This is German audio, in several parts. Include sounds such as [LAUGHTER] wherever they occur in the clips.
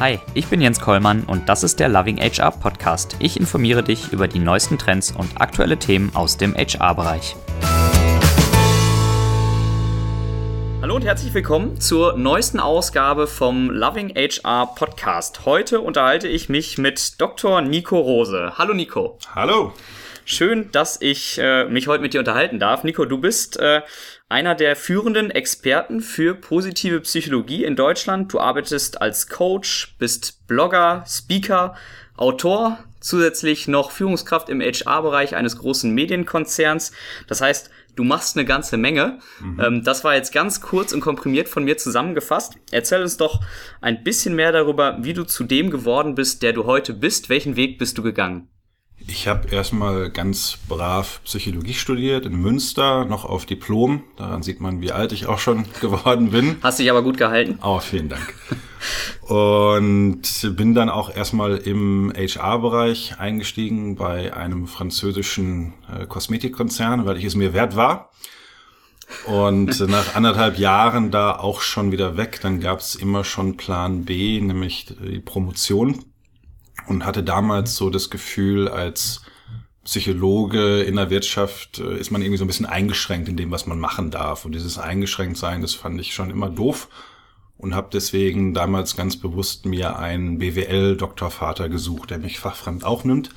Hi, ich bin Jens Kollmann und das ist der Loving HR Podcast. Ich informiere dich über die neuesten Trends und aktuelle Themen aus dem HR-Bereich. Hallo und herzlich willkommen zur neuesten Ausgabe vom Loving HR Podcast. Heute unterhalte ich mich mit Dr. Nico Rose. Hallo Nico. Hallo. Schön, dass ich äh, mich heute mit dir unterhalten darf. Nico, du bist äh, einer der führenden Experten für positive Psychologie in Deutschland. Du arbeitest als Coach, bist Blogger, Speaker, Autor, zusätzlich noch Führungskraft im HR-Bereich eines großen Medienkonzerns. Das heißt, du machst eine ganze Menge. Mhm. Ähm, das war jetzt ganz kurz und komprimiert von mir zusammengefasst. Erzähl uns doch ein bisschen mehr darüber, wie du zu dem geworden bist, der du heute bist. Welchen Weg bist du gegangen? Ich habe erstmal ganz brav Psychologie studiert in Münster, noch auf Diplom. Daran sieht man, wie alt ich auch schon [LAUGHS] geworden bin. Hast dich aber gut gehalten. Oh, vielen Dank. Und bin dann auch erstmal im HR-Bereich eingestiegen bei einem französischen äh, Kosmetikkonzern, weil ich es mir wert war. Und [LAUGHS] nach anderthalb Jahren da auch schon wieder weg, dann gab es immer schon Plan B, nämlich die Promotion und hatte damals so das Gefühl, als Psychologe in der Wirtschaft äh, ist man irgendwie so ein bisschen eingeschränkt in dem, was man machen darf. Und dieses Eingeschränktsein, das fand ich schon immer doof und habe deswegen damals ganz bewusst mir einen BWL-Doktorvater gesucht, der mich fachfremd aufnimmt.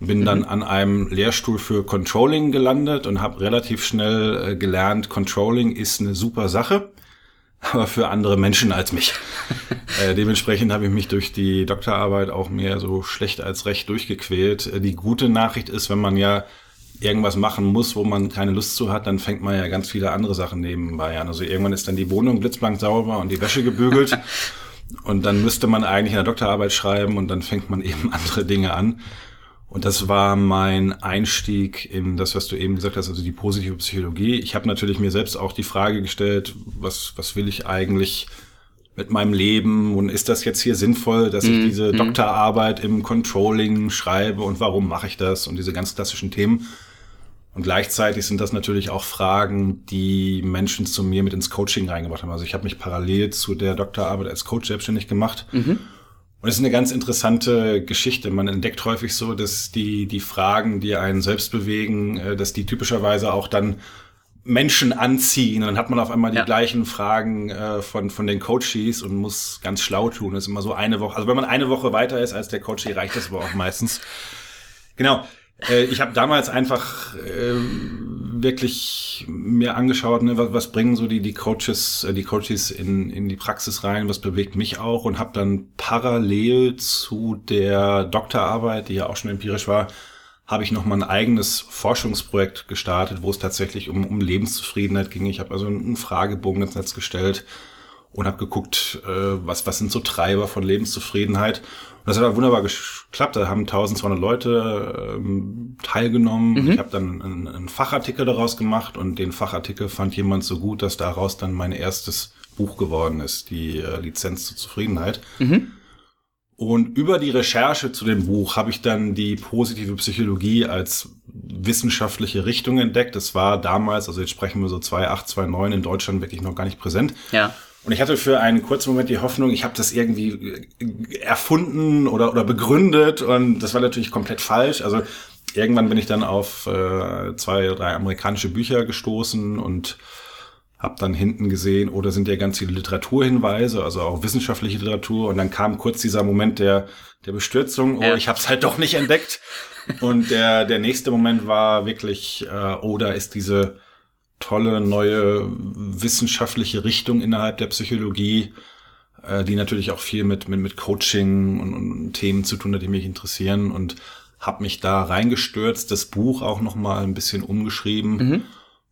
Bin mhm. dann an einem Lehrstuhl für Controlling gelandet und habe relativ schnell äh, gelernt, Controlling ist eine super Sache aber für andere Menschen als mich. [LAUGHS] äh, dementsprechend habe ich mich durch die Doktorarbeit auch mehr so schlecht als recht durchgequält. Äh, die gute Nachricht ist, wenn man ja irgendwas machen muss, wo man keine Lust zu hat, dann fängt man ja ganz viele andere Sachen nebenbei an. Also irgendwann ist dann die Wohnung blitzblank sauber und die Wäsche gebügelt. [LAUGHS] und dann müsste man eigentlich eine Doktorarbeit schreiben und dann fängt man eben [LAUGHS] andere Dinge an. Und das war mein Einstieg in das, was du eben gesagt hast, also die positive Psychologie. Ich habe natürlich mir selbst auch die Frage gestellt, was, was will ich eigentlich mit meinem Leben und ist das jetzt hier sinnvoll, dass ich mhm. diese mhm. Doktorarbeit im Controlling schreibe und warum mache ich das und diese ganz klassischen Themen. Und gleichzeitig sind das natürlich auch Fragen, die Menschen zu mir mit ins Coaching reingebracht haben. Also ich habe mich parallel zu der Doktorarbeit als Coach selbstständig gemacht. Mhm und es ist eine ganz interessante Geschichte. Man entdeckt häufig so, dass die, die Fragen, die einen selbst bewegen, äh, dass die typischerweise auch dann Menschen anziehen. Und dann hat man auf einmal die ja. gleichen Fragen äh, von, von den Coaches und muss ganz schlau tun. Das ist immer so eine Woche. Also wenn man eine Woche weiter ist als der Coachie, reicht das aber auch meistens. Genau. Äh, ich habe damals einfach äh, wirklich mir angeschaut, ne, was, was bringen so die, die Coaches, äh, die Coaches in, in die Praxis rein, was bewegt mich auch und habe dann parallel zu der Doktorarbeit, die ja auch schon empirisch war, habe ich noch mal ein eigenes Forschungsprojekt gestartet, wo es tatsächlich um, um Lebenszufriedenheit ging. Ich habe also einen Fragebogen ins Netz gestellt und habe geguckt, äh, was, was sind so Treiber von Lebenszufriedenheit das hat wunderbar geklappt. Da haben 1200 Leute ähm, teilgenommen. Mhm. Ich habe dann einen, einen, Fachartikel daraus gemacht und den Fachartikel fand jemand so gut, dass daraus dann mein erstes Buch geworden ist, die äh, Lizenz zur Zufriedenheit. Mhm. Und über die Recherche zu dem Buch habe ich dann die positive Psychologie als wissenschaftliche Richtung entdeckt. Das war damals, also jetzt sprechen wir so 2008, 2009 in Deutschland wirklich noch gar nicht präsent. Ja. Und ich hatte für einen kurzen Moment die Hoffnung, ich habe das irgendwie äh, erfunden oder, oder begründet und das war natürlich komplett falsch. Also irgendwann bin ich dann auf äh, zwei drei amerikanische Bücher gestoßen und habe dann hinten gesehen, oder oh, sind ja ganz viele Literaturhinweise, also auch wissenschaftliche Literatur. Und dann kam kurz dieser Moment der, der Bestürzung, oh, ja. ich habe es halt doch nicht entdeckt. und der, der nächste Moment war wirklich, äh, oh, da ist diese tolle neue wissenschaftliche Richtung innerhalb der Psychologie, äh, die natürlich auch viel mit, mit, mit Coaching und, und Themen zu tun hat, die mich interessieren und habe mich da reingestürzt, das Buch auch noch mal ein bisschen umgeschrieben mhm.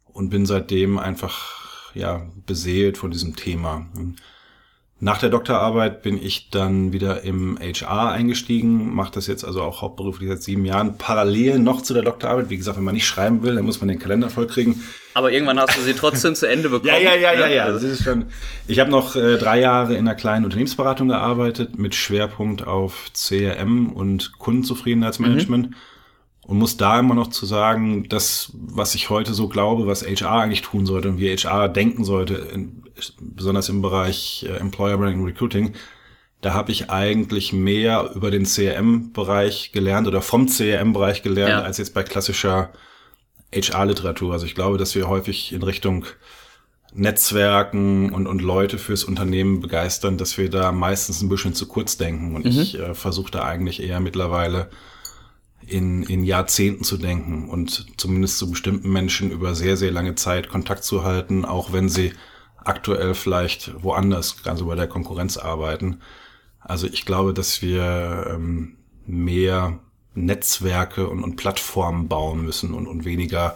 und bin seitdem einfach ja beseelt von diesem Thema. Und nach der Doktorarbeit bin ich dann wieder im HR eingestiegen, mache das jetzt also auch hauptberuflich seit sieben Jahren, parallel noch zu der Doktorarbeit. Wie gesagt, wenn man nicht schreiben will, dann muss man den Kalender vollkriegen. Aber irgendwann hast du sie trotzdem zu Ende [LAUGHS] bekommen. Ja, ja, ja, ja, ja. Das ist schon. Ich habe noch äh, drei Jahre in einer kleinen Unternehmensberatung gearbeitet mit Schwerpunkt auf CRM und Kundenzufriedenheitsmanagement. Mhm und muss da immer noch zu sagen, das, was ich heute so glaube, was HR eigentlich tun sollte und wie HR denken sollte, in, besonders im Bereich äh, Employer Branding Recruiting, Da habe ich eigentlich mehr über den CRM-Bereich gelernt oder vom CRM-Bereich gelernt, ja. als jetzt bei klassischer HR-Literatur. Also ich glaube, dass wir häufig in Richtung Netzwerken und, und Leute fürs Unternehmen begeistern, dass wir da meistens ein bisschen zu kurz denken. Und mhm. ich äh, versuche da eigentlich eher mittlerweile in, in Jahrzehnten zu denken und zumindest zu bestimmten Menschen über sehr, sehr lange Zeit Kontakt zu halten, auch wenn sie aktuell vielleicht woanders, also bei der Konkurrenz arbeiten. Also ich glaube, dass wir ähm, mehr Netzwerke und, und Plattformen bauen müssen und, und weniger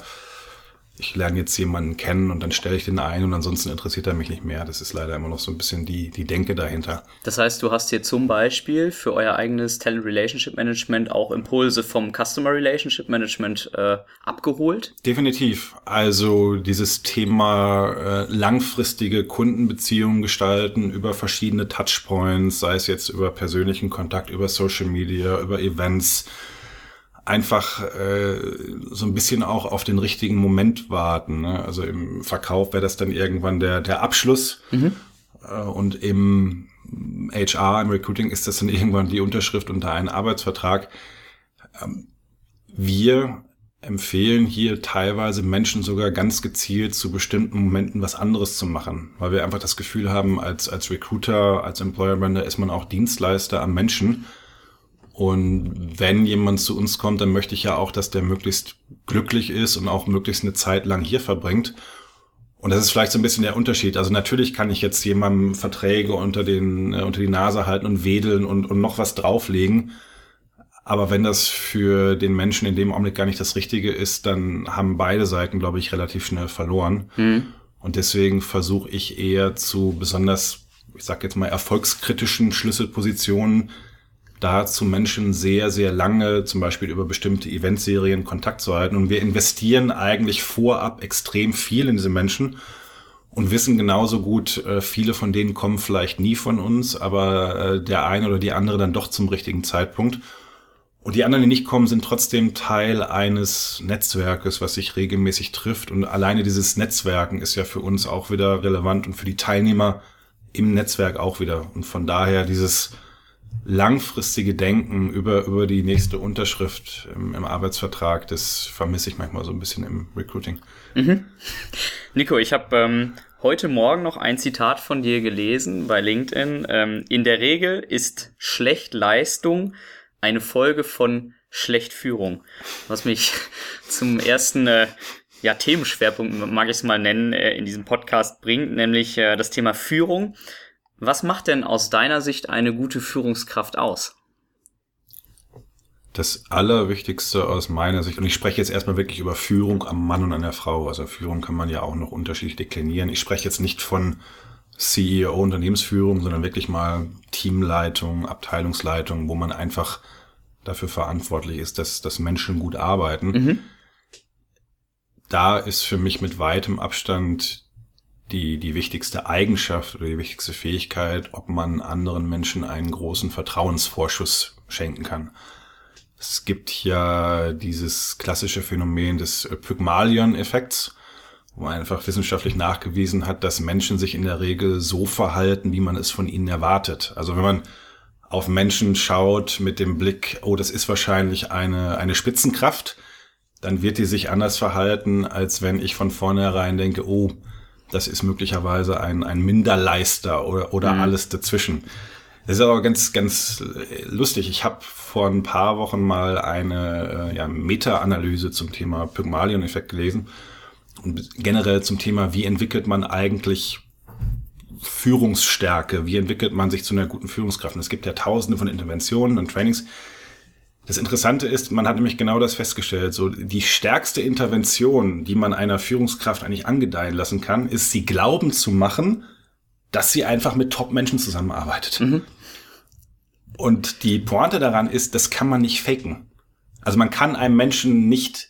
ich lerne jetzt jemanden kennen und dann stelle ich den ein und ansonsten interessiert er mich nicht mehr. Das ist leider immer noch so ein bisschen die, die Denke dahinter. Das heißt, du hast hier zum Beispiel für euer eigenes Talent Relationship Management auch Impulse vom Customer Relationship Management äh, abgeholt? Definitiv. Also dieses Thema äh, langfristige Kundenbeziehungen gestalten über verschiedene Touchpoints, sei es jetzt über persönlichen Kontakt, über Social Media, über Events einfach äh, so ein bisschen auch auf den richtigen Moment warten. Ne? Also im Verkauf wäre das dann irgendwann der, der Abschluss mhm. äh, und im HR, im Recruiting ist das dann [LAUGHS] irgendwann die Unterschrift unter einen Arbeitsvertrag. Ähm, wir empfehlen hier teilweise Menschen sogar ganz gezielt zu bestimmten Momenten was anderes zu machen, weil wir einfach das Gefühl haben, als, als Recruiter, als Employer Brander ist man auch Dienstleister am Menschen und wenn jemand zu uns kommt, dann möchte ich ja auch, dass der möglichst glücklich ist und auch möglichst eine Zeit lang hier verbringt. Und das ist vielleicht so ein bisschen der Unterschied. Also natürlich kann ich jetzt jemandem Verträge unter den äh, unter die Nase halten und wedeln und, und noch was drauflegen. Aber wenn das für den Menschen in dem Augenblick gar nicht das Richtige ist, dann haben beide Seiten, glaube ich, relativ schnell verloren. Mhm. Und deswegen versuche ich eher zu besonders, ich sage jetzt mal, erfolgskritischen Schlüsselpositionen da zu Menschen sehr, sehr lange, zum Beispiel über bestimmte Eventserien, Kontakt zu halten. Und wir investieren eigentlich vorab extrem viel in diese Menschen und wissen genauso gut, äh, viele von denen kommen vielleicht nie von uns, aber äh, der eine oder die andere dann doch zum richtigen Zeitpunkt. Und die anderen, die nicht kommen, sind trotzdem Teil eines Netzwerkes, was sich regelmäßig trifft. Und alleine dieses Netzwerken ist ja für uns auch wieder relevant und für die Teilnehmer im Netzwerk auch wieder. Und von daher dieses langfristige Denken über, über die nächste Unterschrift im, im Arbeitsvertrag, das vermisse ich manchmal so ein bisschen im Recruiting. Mhm. Nico, ich habe ähm, heute Morgen noch ein Zitat von dir gelesen bei LinkedIn. Ähm, in der Regel ist schlecht Leistung eine Folge von schlecht Führung. Was mich [LAUGHS] zum ersten äh, ja, Themenschwerpunkt, mag ich es mal nennen, äh, in diesem Podcast bringt, nämlich äh, das Thema Führung. Was macht denn aus deiner Sicht eine gute Führungskraft aus? Das Allerwichtigste aus meiner Sicht, und ich spreche jetzt erstmal wirklich über Führung am Mann und an der Frau. Also Führung kann man ja auch noch unterschiedlich deklinieren. Ich spreche jetzt nicht von CEO, Unternehmensführung, sondern wirklich mal Teamleitung, Abteilungsleitung, wo man einfach dafür verantwortlich ist, dass, dass Menschen gut arbeiten. Mhm. Da ist für mich mit weitem Abstand die, die wichtigste Eigenschaft oder die wichtigste Fähigkeit, ob man anderen Menschen einen großen Vertrauensvorschuss schenken kann. Es gibt ja dieses klassische Phänomen des Pygmalion-Effekts, wo man einfach wissenschaftlich nachgewiesen hat, dass Menschen sich in der Regel so verhalten, wie man es von ihnen erwartet. Also wenn man auf Menschen schaut mit dem Blick, oh, das ist wahrscheinlich eine, eine Spitzenkraft, dann wird die sich anders verhalten, als wenn ich von vornherein denke, oh, das ist möglicherweise ein, ein Minderleister oder, oder mhm. alles dazwischen. Das ist aber ganz, ganz lustig. Ich habe vor ein paar Wochen mal eine äh, ja, Meta-Analyse zum Thema Pygmalion-Effekt gelesen und generell zum Thema, wie entwickelt man eigentlich Führungsstärke, wie entwickelt man sich zu einer guten Führungskraft. Und es gibt ja tausende von Interventionen und Trainings, das Interessante ist, man hat nämlich genau das festgestellt. So die stärkste Intervention, die man einer Führungskraft eigentlich angedeihen lassen kann, ist, sie glauben zu machen, dass sie einfach mit Top-Menschen zusammenarbeitet. Mhm. Und die Pointe daran ist, das kann man nicht faken. Also man kann einem Menschen nicht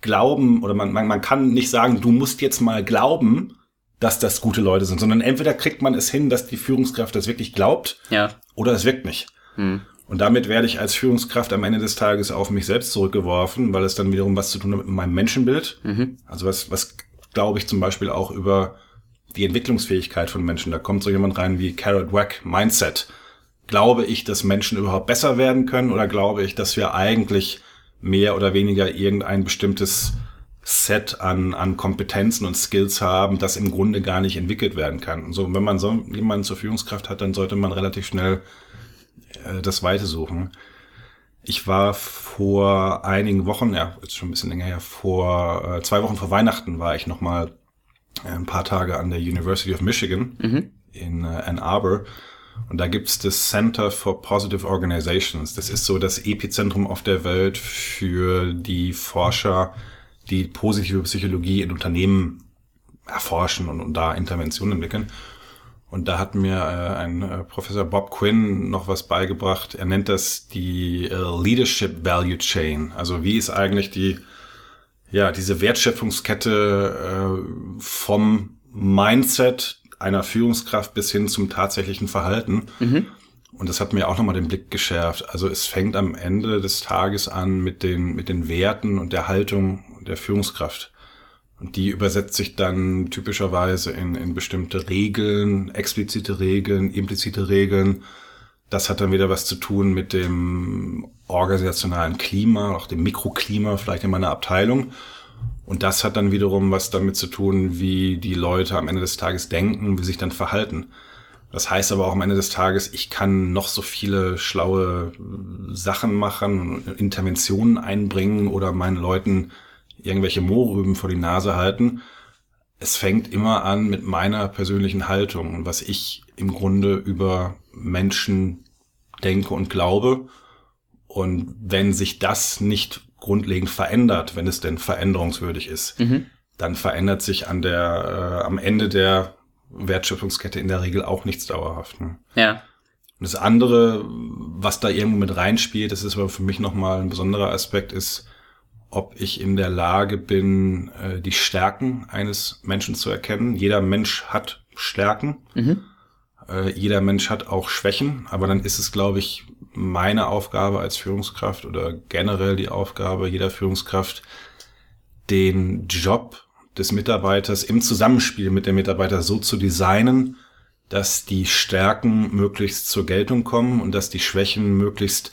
glauben oder man, man, man kann nicht sagen, du musst jetzt mal glauben, dass das gute Leute sind, sondern entweder kriegt man es hin, dass die Führungskraft das wirklich glaubt, ja. oder es wirkt nicht. Mhm. Und damit werde ich als Führungskraft am Ende des Tages auf mich selbst zurückgeworfen, weil es dann wiederum was zu tun hat mit meinem Menschenbild. Mhm. Also was, was glaube ich zum Beispiel auch über die Entwicklungsfähigkeit von Menschen. Da kommt so jemand rein wie Carrot Wack Mindset. glaube ich, dass Menschen überhaupt besser werden können oder glaube ich, dass wir eigentlich mehr oder weniger irgendein bestimmtes Set an, an Kompetenzen und Skills haben, das im Grunde gar nicht entwickelt werden kann. So, wenn man so jemanden zur Führungskraft hat, dann sollte man relativ schnell äh, das Weite suchen. Ich war vor einigen Wochen, ja, jetzt schon ein bisschen länger her, vor äh, zwei Wochen vor Weihnachten war ich nochmal äh, ein paar Tage an der University of Michigan mhm. in äh, Ann Arbor. Und da gibt's das Center for Positive Organizations. Das ist so das Epizentrum auf der Welt für die Forscher, die positive Psychologie in Unternehmen erforschen und, und da Interventionen entwickeln. Und da hat mir äh, ein äh, Professor Bob Quinn noch was beigebracht. Er nennt das die äh, Leadership Value Chain. Also wie ist eigentlich die, ja, diese Wertschöpfungskette äh, vom Mindset einer Führungskraft bis hin zum tatsächlichen Verhalten. Mhm. Und das hat mir auch nochmal den Blick geschärft. Also es fängt am Ende des Tages an mit den, mit den Werten und der Haltung der Führungskraft. Und die übersetzt sich dann typischerweise in, in bestimmte Regeln, explizite Regeln, implizite Regeln. Das hat dann wieder was zu tun mit dem organisationalen Klima, auch dem Mikroklima vielleicht in meiner Abteilung. Und das hat dann wiederum was damit zu tun, wie die Leute am Ende des Tages denken, wie sich dann verhalten. Das heißt aber auch am Ende des Tages, ich kann noch so viele schlaue Sachen machen, Interventionen einbringen oder meinen Leuten irgendwelche Mohrrüben vor die Nase halten. Es fängt immer an mit meiner persönlichen Haltung und was ich im Grunde über Menschen denke und glaube. Und wenn sich das nicht grundlegend verändert, wenn es denn veränderungswürdig ist, mhm. dann verändert sich an der, äh, am Ende der Wertschöpfungskette in der Regel auch nichts dauerhaft. Ne? Ja. Und das andere, was da irgendwo mit reinspielt, das ist aber für mich nochmal ein besonderer Aspekt, ist, ob ich in der Lage bin, äh, die Stärken eines Menschen zu erkennen. Jeder Mensch hat Stärken. Mhm. Äh, jeder Mensch hat auch Schwächen. Aber dann ist es, glaube ich, meine Aufgabe als Führungskraft oder generell die Aufgabe jeder Führungskraft, den Job des Mitarbeiters im Zusammenspiel mit dem Mitarbeiter so zu designen, dass die Stärken möglichst zur Geltung kommen und dass die Schwächen möglichst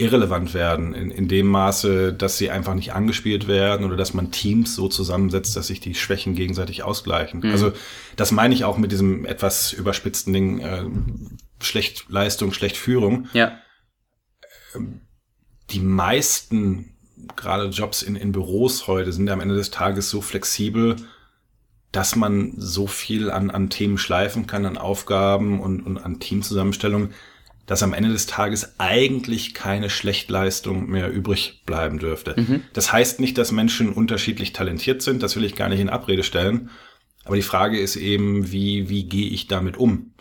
irrelevant werden, in, in dem Maße, dass sie einfach nicht angespielt werden oder dass man Teams so zusammensetzt, dass sich die Schwächen gegenseitig ausgleichen. Mhm. Also das meine ich auch mit diesem etwas überspitzten Ding, äh, schlecht Leistung, schlecht Führung. Ja. Ähm, die meisten, gerade Jobs in, in Büros heute, sind ja am Ende des Tages so flexibel, dass man so viel an, an Themen schleifen kann, an Aufgaben und, und an Teamzusammenstellung, dass am Ende des Tages eigentlich keine Schlechtleistung mehr übrig bleiben dürfte. Mhm. Das heißt nicht, dass Menschen unterschiedlich talentiert sind, das will ich gar nicht in Abrede stellen. Aber die Frage ist eben, wie, wie gehe ich damit um?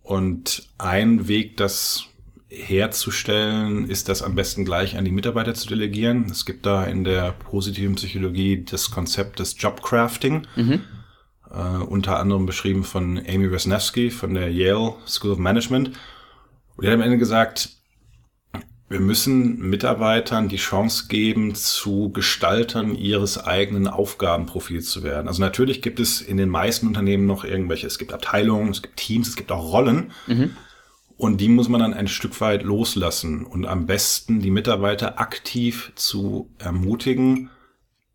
Und ein Weg, das herzustellen, ist das am besten gleich an die Mitarbeiter zu delegieren. Es gibt da in der positiven Psychologie das Konzept des Jobcrafting. Mhm. Uh, unter anderem beschrieben von Amy Wesniewski von der Yale School of Management. Und er hat am Ende gesagt, wir müssen Mitarbeitern die Chance geben, zu Gestaltern ihres eigenen Aufgabenprofils zu werden. Also natürlich gibt es in den meisten Unternehmen noch irgendwelche, es gibt Abteilungen, es gibt Teams, es gibt auch Rollen. Mhm. Und die muss man dann ein Stück weit loslassen und am besten die Mitarbeiter aktiv zu ermutigen,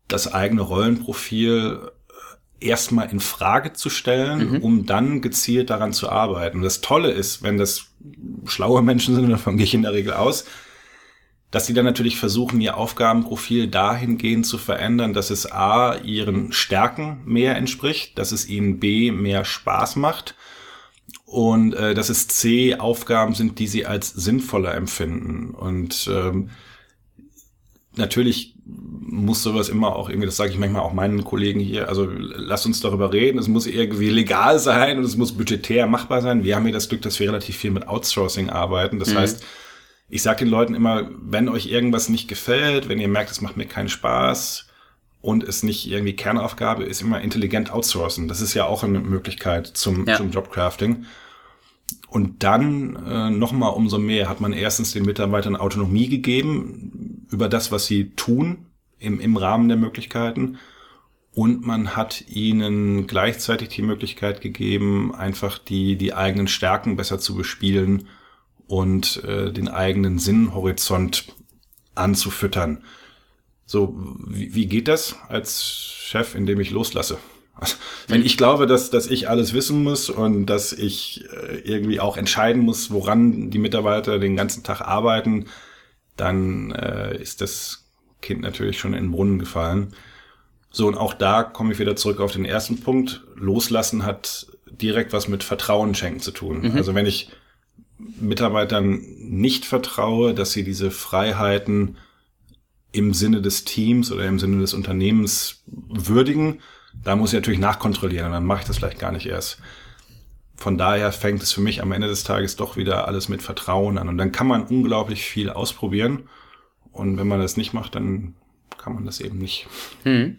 das eigene Rollenprofil erstmal in Frage zu stellen, mhm. um dann gezielt daran zu arbeiten. Und das Tolle ist, wenn das schlaue Menschen sind, davon gehe ich in der Regel aus, dass sie dann natürlich versuchen, ihr Aufgabenprofil dahingehend zu verändern, dass es A, ihren Stärken mehr entspricht, dass es ihnen B, mehr Spaß macht und äh, dass es C, Aufgaben sind, die sie als sinnvoller empfinden. Und ähm, natürlich muss sowas immer auch irgendwie, das sage ich manchmal auch meinen Kollegen hier, also lass uns darüber reden, es muss irgendwie legal sein und es muss budgetär machbar sein. Wir haben hier das Glück, dass wir relativ viel mit Outsourcing arbeiten. Das mhm. heißt, ich sage den Leuten immer, wenn euch irgendwas nicht gefällt, wenn ihr merkt, es macht mir keinen Spaß und es nicht irgendwie Kernaufgabe ist, immer intelligent outsourcen. Das ist ja auch eine Möglichkeit zum, ja. zum Jobcrafting. Und dann äh, nochmal umso mehr hat man erstens den Mitarbeitern Autonomie gegeben über das, was sie tun im, im Rahmen der Möglichkeiten. Und man hat ihnen gleichzeitig die Möglichkeit gegeben, einfach die, die eigenen Stärken besser zu bespielen und äh, den eigenen Sinnhorizont anzufüttern. So, wie, wie geht das als Chef, indem ich loslasse? Also, wenn ich glaube, dass, dass ich alles wissen muss und dass ich äh, irgendwie auch entscheiden muss, woran die Mitarbeiter den ganzen Tag arbeiten, dann äh, ist das Kind natürlich schon in den Brunnen gefallen. So, und auch da komme ich wieder zurück auf den ersten Punkt. Loslassen hat direkt was mit Vertrauen schenken zu tun. Mhm. Also wenn ich Mitarbeitern nicht vertraue, dass sie diese Freiheiten im Sinne des Teams oder im Sinne des Unternehmens würdigen, da muss ich natürlich nachkontrollieren und dann mache ich das vielleicht gar nicht erst. Von daher fängt es für mich am Ende des Tages doch wieder alles mit Vertrauen an und dann kann man unglaublich viel ausprobieren und wenn man das nicht macht, dann kann man das eben nicht. Hm.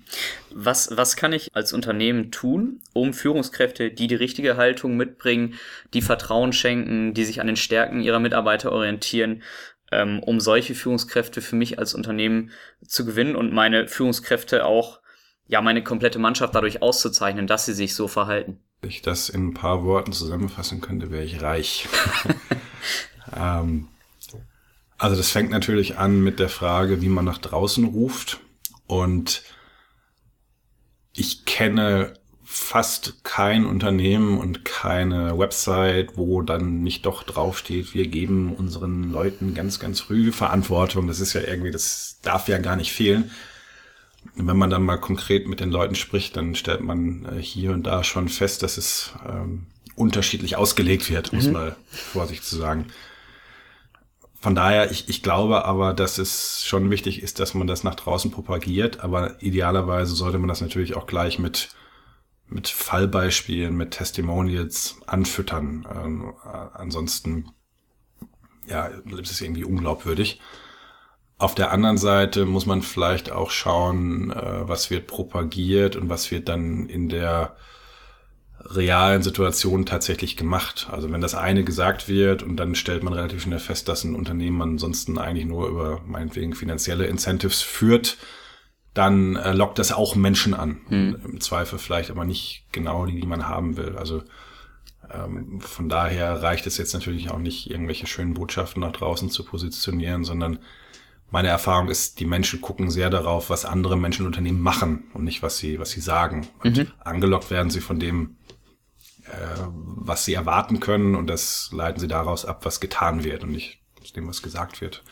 Was, was kann ich als Unternehmen tun, um Führungskräfte, die die richtige Haltung mitbringen, die Vertrauen schenken, die sich an den Stärken ihrer Mitarbeiter orientieren, ähm, um solche Führungskräfte für mich als Unternehmen zu gewinnen und meine Führungskräfte auch, ja, meine komplette Mannschaft dadurch auszuzeichnen, dass sie sich so verhalten? Wenn ich das in ein paar Worten zusammenfassen könnte, wäre ich reich. [LAUGHS] ähm, also das fängt natürlich an mit der Frage, wie man nach draußen ruft. Und ich kenne fast kein Unternehmen und keine Website, wo dann nicht doch draufsteht, wir geben unseren Leuten ganz, ganz früh Verantwortung. Das ist ja irgendwie, das darf ja gar nicht fehlen. Wenn man dann mal konkret mit den Leuten spricht, dann stellt man äh, hier und da schon fest, dass es ähm, unterschiedlich ausgelegt wird, muss mhm. man vorsichtig zu sagen von daher, ich, ich glaube aber, dass es schon wichtig ist, dass man das nach draußen propagiert, aber idealerweise sollte man das natürlich auch gleich mit, mit Fallbeispielen, mit Testimonials anfüttern. Ähm, ansonsten, ja, ist es irgendwie unglaubwürdig. Auf der anderen Seite muss man vielleicht auch schauen, äh, was wird propagiert und was wird dann in der realen Situationen tatsächlich gemacht. Also wenn das eine gesagt wird und dann stellt man relativ schnell fest, dass ein Unternehmen ansonsten eigentlich nur über meinetwegen finanzielle Incentives führt, dann äh, lockt das auch Menschen an. Hm. Im Zweifel vielleicht aber nicht genau die, die man haben will. Also ähm, von daher reicht es jetzt natürlich auch nicht, irgendwelche schönen Botschaften nach draußen zu positionieren, sondern meine Erfahrung ist, die Menschen gucken sehr darauf, was andere Menschen und Unternehmen machen und nicht, was sie, was sie sagen. Und mhm. angelockt werden sie von dem, äh, was sie erwarten können und das leiten sie daraus ab, was getan wird und nicht aus dem, was gesagt wird.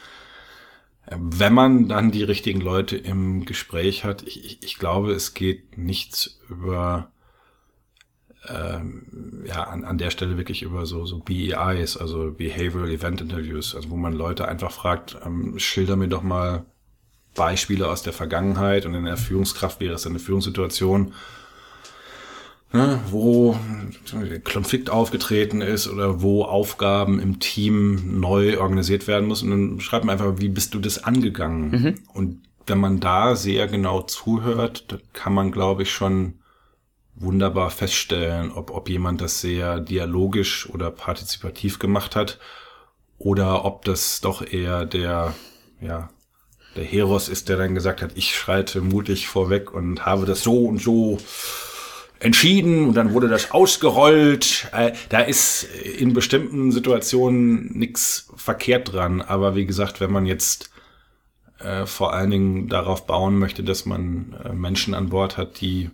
Äh, wenn man dann die richtigen Leute im Gespräch hat, ich, ich, ich glaube, es geht nichts über ähm, ja, an, an der Stelle wirklich über so, so BEIs, also Behavioral Event Interviews, also wo man Leute einfach fragt, ähm, schilder mir doch mal Beispiele aus der Vergangenheit und in der Führungskraft wäre es eine Führungssituation, ne, wo Konflikt aufgetreten ist oder wo Aufgaben im Team neu organisiert werden müssen. Und dann schreibt man einfach, wie bist du das angegangen? Mhm. Und wenn man da sehr genau zuhört, dann kann man, glaube ich, schon wunderbar feststellen, ob, ob jemand das sehr dialogisch oder partizipativ gemacht hat oder ob das doch eher der, ja, der Heros ist, der dann gesagt hat, ich schreite mutig vorweg und habe das so und so entschieden und dann wurde das ausgerollt. Äh, da ist in bestimmten Situationen nichts verkehrt dran. Aber wie gesagt, wenn man jetzt äh, vor allen Dingen darauf bauen möchte, dass man äh, Menschen an Bord hat, die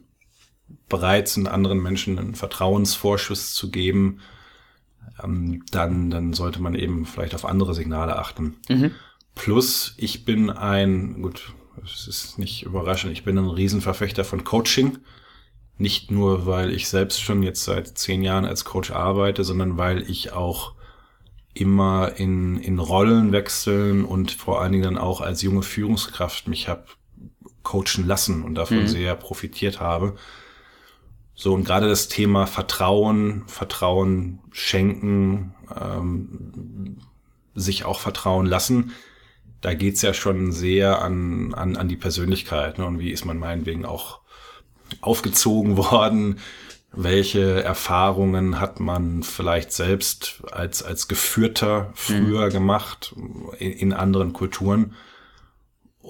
bereit sind, anderen Menschen einen Vertrauensvorschuss zu geben, ähm, dann, dann sollte man eben vielleicht auf andere Signale achten. Mhm. Plus, ich bin ein, gut, es ist nicht überraschend, ich bin ein Riesenverfechter von Coaching. Nicht nur, weil ich selbst schon jetzt seit zehn Jahren als Coach arbeite, sondern weil ich auch immer in, in Rollen wechseln und vor allen Dingen dann auch als junge Führungskraft mich habe coachen lassen und davon mhm. sehr profitiert habe. So, und gerade das Thema Vertrauen, Vertrauen schenken, ähm, sich auch vertrauen lassen, da geht's ja schon sehr an, an, an die Persönlichkeit. Ne? Und wie ist man meinetwegen auch aufgezogen [LAUGHS] worden? Welche Erfahrungen hat man vielleicht selbst als, als Geführter früher mhm. gemacht in, in, anderen Kulturen?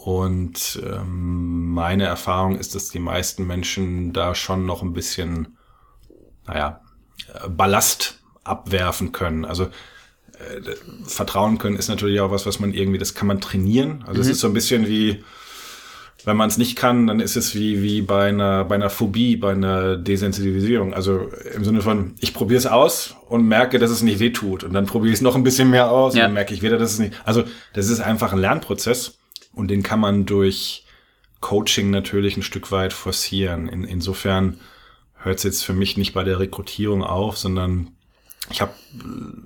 Und ähm, meine Erfahrung ist, dass die meisten Menschen da schon noch ein bisschen, naja, Ballast abwerfen können. Also äh, vertrauen können, ist natürlich auch was, was man irgendwie, das kann man trainieren. Also es mhm. ist so ein bisschen wie, wenn man es nicht kann, dann ist es wie, wie bei einer, bei einer Phobie, bei einer Desensibilisierung. Also im Sinne von, ich probiere es aus und merke, dass es nicht weh tut. Und dann probiere ich es noch ein bisschen mehr aus ja. und dann merke ich wieder, dass es nicht. Also das ist einfach ein Lernprozess und den kann man durch Coaching natürlich ein Stück weit forcieren. In, insofern hört es jetzt für mich nicht bei der Rekrutierung auf, sondern ich habe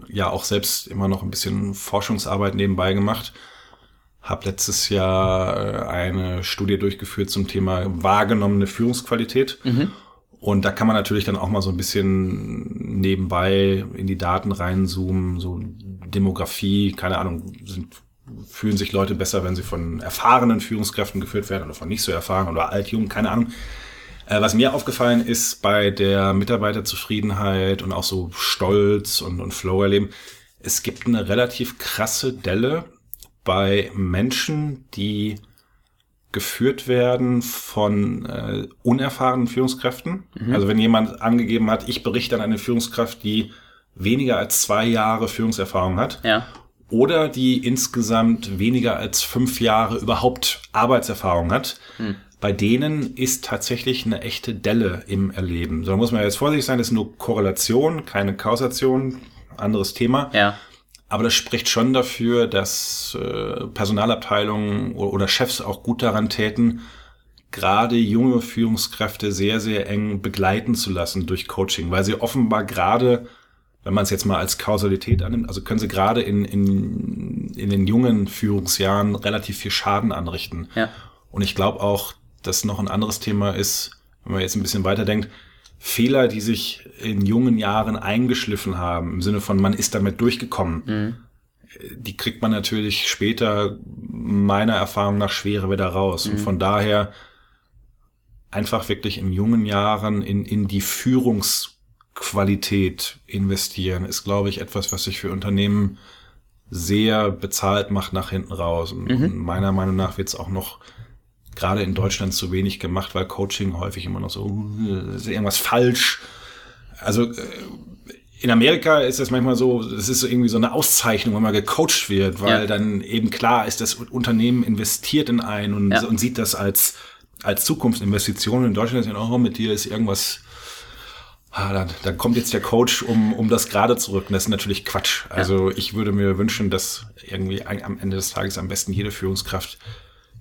ja auch selbst immer noch ein bisschen Forschungsarbeit nebenbei gemacht habe letztes Jahr äh, eine Studie durchgeführt zum Thema wahrgenommene Führungsqualität. Mhm. Und da kann man natürlich dann auch mal so ein bisschen nebenbei in die Daten reinzoomen, so Demografie, keine Ahnung, sind, fühlen sich Leute besser, wenn sie von erfahrenen Führungskräften geführt werden oder von nicht so erfahren oder alt, jung, keine Ahnung. Äh, was mir aufgefallen ist bei der Mitarbeiterzufriedenheit und auch so Stolz und, und Flow erleben, es gibt eine relativ krasse Delle bei Menschen, die geführt werden von äh, unerfahrenen Führungskräften. Mhm. Also wenn jemand angegeben hat, ich berichte an eine Führungskraft, die weniger als zwei Jahre Führungserfahrung hat. Ja. Oder die insgesamt weniger als fünf Jahre überhaupt Arbeitserfahrung hat. Mhm. Bei denen ist tatsächlich eine echte Delle im Erleben. So da muss man jetzt vorsichtig sein, das ist nur Korrelation, keine Kausation, anderes Thema. Ja. Aber das spricht schon dafür, dass äh, Personalabteilungen oder Chefs auch gut daran täten, gerade junge Führungskräfte sehr, sehr eng begleiten zu lassen durch Coaching, weil sie offenbar gerade, wenn man es jetzt mal als Kausalität annimmt, also können sie gerade in, in, in den jungen Führungsjahren relativ viel Schaden anrichten. Ja. Und ich glaube auch, dass noch ein anderes Thema ist, wenn man jetzt ein bisschen weiterdenkt, Fehler, die sich in jungen Jahren eingeschliffen haben, im Sinne von man ist damit durchgekommen, mhm. die kriegt man natürlich später meiner Erfahrung nach schwerer wieder raus. Mhm. Und von daher einfach wirklich in jungen Jahren in, in die Führungsqualität investieren, ist, glaube ich, etwas, was sich für Unternehmen sehr bezahlt macht nach hinten raus. Und mhm. meiner Meinung nach wird es auch noch gerade in Deutschland zu wenig gemacht, weil Coaching häufig immer noch so, uh, ist irgendwas falsch. Also äh, in Amerika ist das manchmal so, das ist so irgendwie so eine Auszeichnung, wenn man gecoacht wird, weil ja. dann eben klar ist, das Unternehmen investiert in einen und, ja. und sieht das als, als Zukunftsinvestition. In Deutschland ist ja auch, mit dir ist irgendwas, ah, dann, dann kommt jetzt der Coach, um, um das gerade zu rücken. Das ist natürlich Quatsch. Also ja. ich würde mir wünschen, dass irgendwie am Ende des Tages am besten jede Führungskraft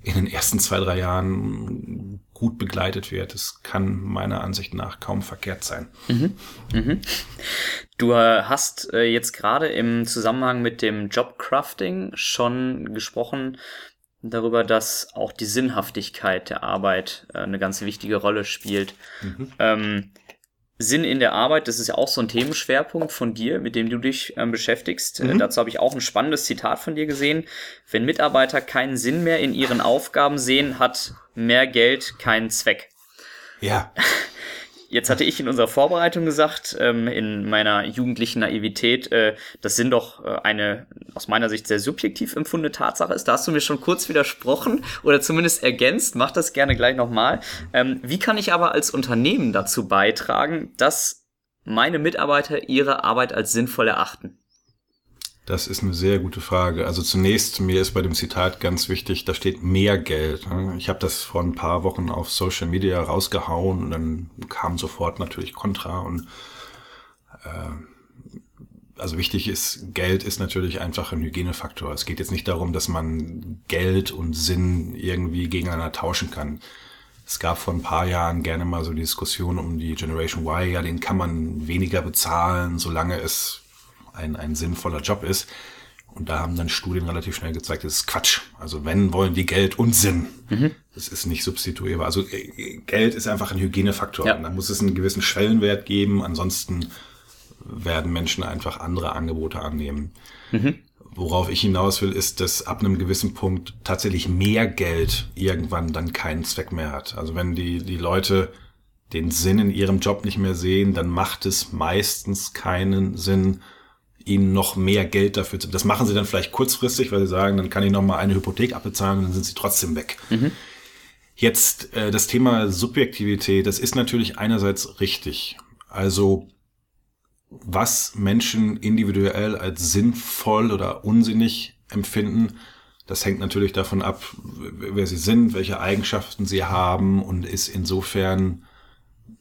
in den ersten zwei, drei Jahren gut begleitet wird. Das kann meiner Ansicht nach kaum verkehrt sein. Mhm. Mhm. Du äh, hast äh, jetzt gerade im Zusammenhang mit dem Jobcrafting schon gesprochen darüber, dass auch die Sinnhaftigkeit der Arbeit äh, eine ganz wichtige Rolle spielt. Mhm. Ähm, Sinn in der Arbeit, das ist ja auch so ein Themenschwerpunkt von dir, mit dem du dich ähm, beschäftigst. Äh, mhm. Äh, dazu habe ich auch ein spannendes Zitat von dir gesehen. Wenn Mitarbeiter keinen Sinn mehr in ihren Aufgaben sehen, hat mehr Geld keinen Zweck. Ja. [LAUGHS] Jetzt hatte ich in unserer Vorbereitung gesagt, ähm, in meiner jugendlichen Naivität, äh, das sind doch äh, eine aus meiner Sicht sehr subjektiv empfundene Tatsache ist. Da hast du mir schon kurz widersprochen oder zumindest ergänzt. Mach das gerne gleich nochmal. Ähm, wie kann ich aber als Unternehmen dazu beitragen, dass meine Mitarbeiter ihre Arbeit als sinnvoll erachten? Das ist eine sehr gute Frage. Also zunächst, mir ist bei dem Zitat ganz wichtig, da steht mehr Geld. Ich habe das vor ein paar Wochen auf Social Media rausgehauen und dann kam sofort natürlich Kontra und äh, also wichtig ist, Geld ist natürlich einfach ein Hygienefaktor. Es geht jetzt nicht darum, dass man Geld und Sinn irgendwie gegeneinander tauschen kann. Es gab vor ein paar Jahren gerne mal so die Diskussion um die Generation Y, ja, den kann man weniger bezahlen, solange es ein, ein sinnvoller Job ist. Und da haben dann Studien relativ schnell gezeigt, das ist Quatsch. Also wenn, wollen die Geld und Sinn. Mhm. Das ist nicht substituierbar. Also äh, Geld ist einfach ein Hygienefaktor. Ja. Da muss es einen gewissen Schwellenwert geben. Ansonsten werden Menschen einfach andere Angebote annehmen. Mhm. Worauf ich hinaus will, ist, dass ab einem gewissen Punkt tatsächlich mehr Geld irgendwann dann keinen Zweck mehr hat. Also wenn die, die Leute den Sinn in ihrem Job nicht mehr sehen, dann macht es meistens keinen Sinn, ihnen noch mehr Geld dafür zu. Das machen sie dann vielleicht kurzfristig, weil sie sagen, dann kann ich noch mal eine Hypothek abbezahlen und dann sind sie trotzdem weg. Mhm. Jetzt äh, das Thema Subjektivität, das ist natürlich einerseits richtig. Also was Menschen individuell als sinnvoll oder unsinnig empfinden. Das hängt natürlich davon ab, wer sie sind, welche Eigenschaften sie haben und ist insofern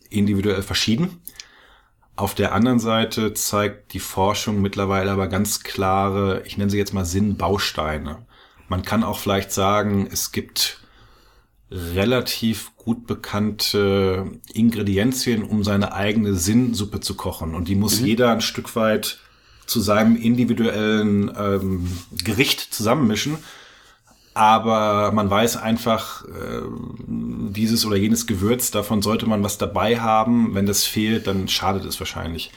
individuell verschieden. Auf der anderen Seite zeigt die Forschung mittlerweile aber ganz klare, ich nenne sie jetzt mal Sinnbausteine. Man kann auch vielleicht sagen, es gibt relativ gut bekannte Ingredienzien, um seine eigene Sinnsuppe zu kochen. Und die muss mhm. jeder ein Stück weit zu seinem individuellen ähm, Gericht zusammenmischen. Aber man weiß einfach, äh, dieses oder jenes Gewürz, davon sollte man was dabei haben. Wenn das fehlt, dann schadet es wahrscheinlich.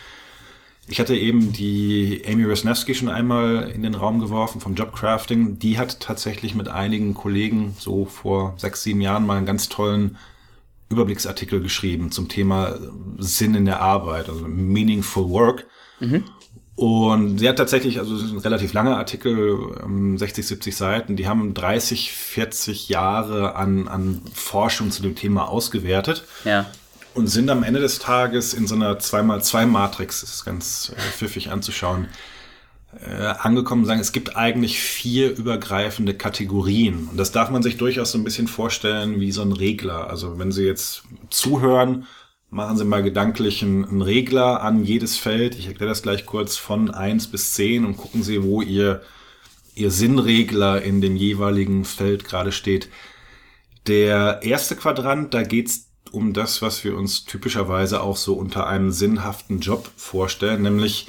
Ich hatte eben die Amy Wisniewski schon einmal in den Raum geworfen vom Jobcrafting. Die hat tatsächlich mit einigen Kollegen so vor sechs, sieben Jahren mal einen ganz tollen Überblicksartikel geschrieben zum Thema Sinn in der Arbeit, also Meaningful Work. Mhm. Und sie hat tatsächlich, also ein relativ langer Artikel, 60, ähm, 70 Seiten, die haben 30, 40 Jahre an, an Forschung zu dem Thema ausgewertet. Ja und sind am Ende des Tages in so einer 2x2-Matrix, das ist ganz äh, pfiffig anzuschauen, äh, angekommen und sagen, es gibt eigentlich vier übergreifende Kategorien. Und das darf man sich durchaus so ein bisschen vorstellen wie so ein Regler. Also wenn Sie jetzt zuhören, machen Sie mal gedanklich einen, einen Regler an jedes Feld. Ich erkläre das gleich kurz von eins bis zehn und gucken Sie, wo Ihr, Ihr Sinnregler in dem jeweiligen Feld gerade steht. Der erste Quadrant, da geht's um das, was wir uns typischerweise auch so unter einem sinnhaften Job vorstellen, nämlich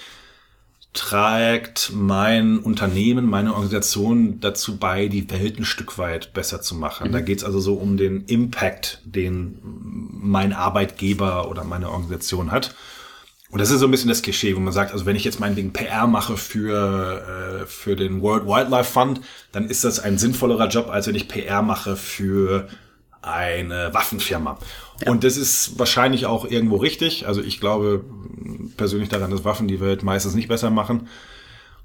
trägt mein Unternehmen, meine Organisation dazu bei, die Welt ein Stück weit besser zu machen. Mhm. Da geht es also so um den Impact, den mein Arbeitgeber oder meine Organisation hat. Und das ist so ein bisschen das Klischee, wo man sagt, also wenn ich jetzt meinetwegen PR mache für, äh, für den World Wildlife Fund, dann ist das ein sinnvollerer Job, als wenn ich PR mache für eine Waffenfirma. Ja. Und das ist wahrscheinlich auch irgendwo richtig. Also ich glaube persönlich daran, dass Waffen die Welt meistens nicht besser machen.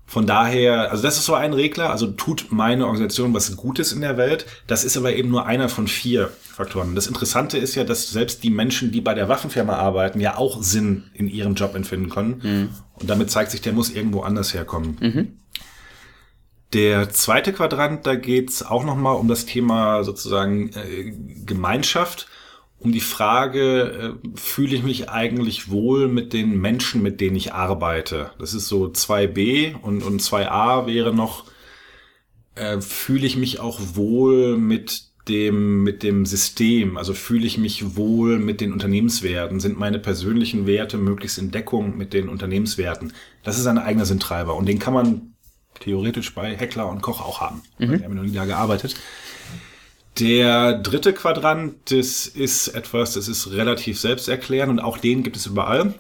Von daher, also das ist so ein Regler, also tut meine Organisation was Gutes in der Welt. Das ist aber eben nur einer von vier Faktoren. Das Interessante ist ja, dass selbst die Menschen, die bei der Waffenfirma arbeiten, ja auch Sinn in ihrem Job empfinden können. Mhm. Und damit zeigt sich, der muss irgendwo anders herkommen. Mhm. Der zweite Quadrant, da geht's auch nochmal um das Thema sozusagen äh, Gemeinschaft, um die Frage, äh, fühle ich mich eigentlich wohl mit den Menschen, mit denen ich arbeite? Das ist so 2b und, und 2a wäre noch, äh, fühle ich mich auch wohl mit dem, mit dem System, also fühle ich mich wohl mit den Unternehmenswerten, sind meine persönlichen Werte möglichst in Deckung mit den Unternehmenswerten. Das ist ein eigener Sinntreiber und den kann man theoretisch bei Heckler und Koch auch haben. Mhm. Die haben noch nie da gearbeitet. Der dritte Quadrant, das ist etwas, das ist relativ selbsterklärend und auch den gibt es überall.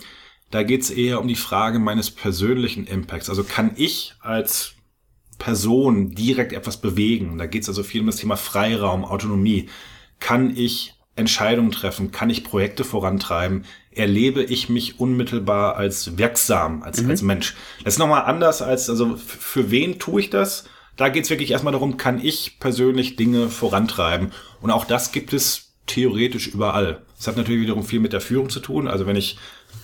Da geht es eher um die Frage meines persönlichen Impacts. Also kann ich als Person direkt etwas bewegen? Da geht es also viel um das Thema Freiraum, Autonomie. Kann ich Entscheidungen treffen? Kann ich Projekte vorantreiben? Erlebe ich mich unmittelbar als wirksam, als, mhm. als Mensch? Das ist nochmal anders als, also für wen tue ich das? Da geht's wirklich erstmal darum, kann ich persönlich Dinge vorantreiben? Und auch das gibt es theoretisch überall. Das hat natürlich wiederum viel mit der Führung zu tun. Also wenn ich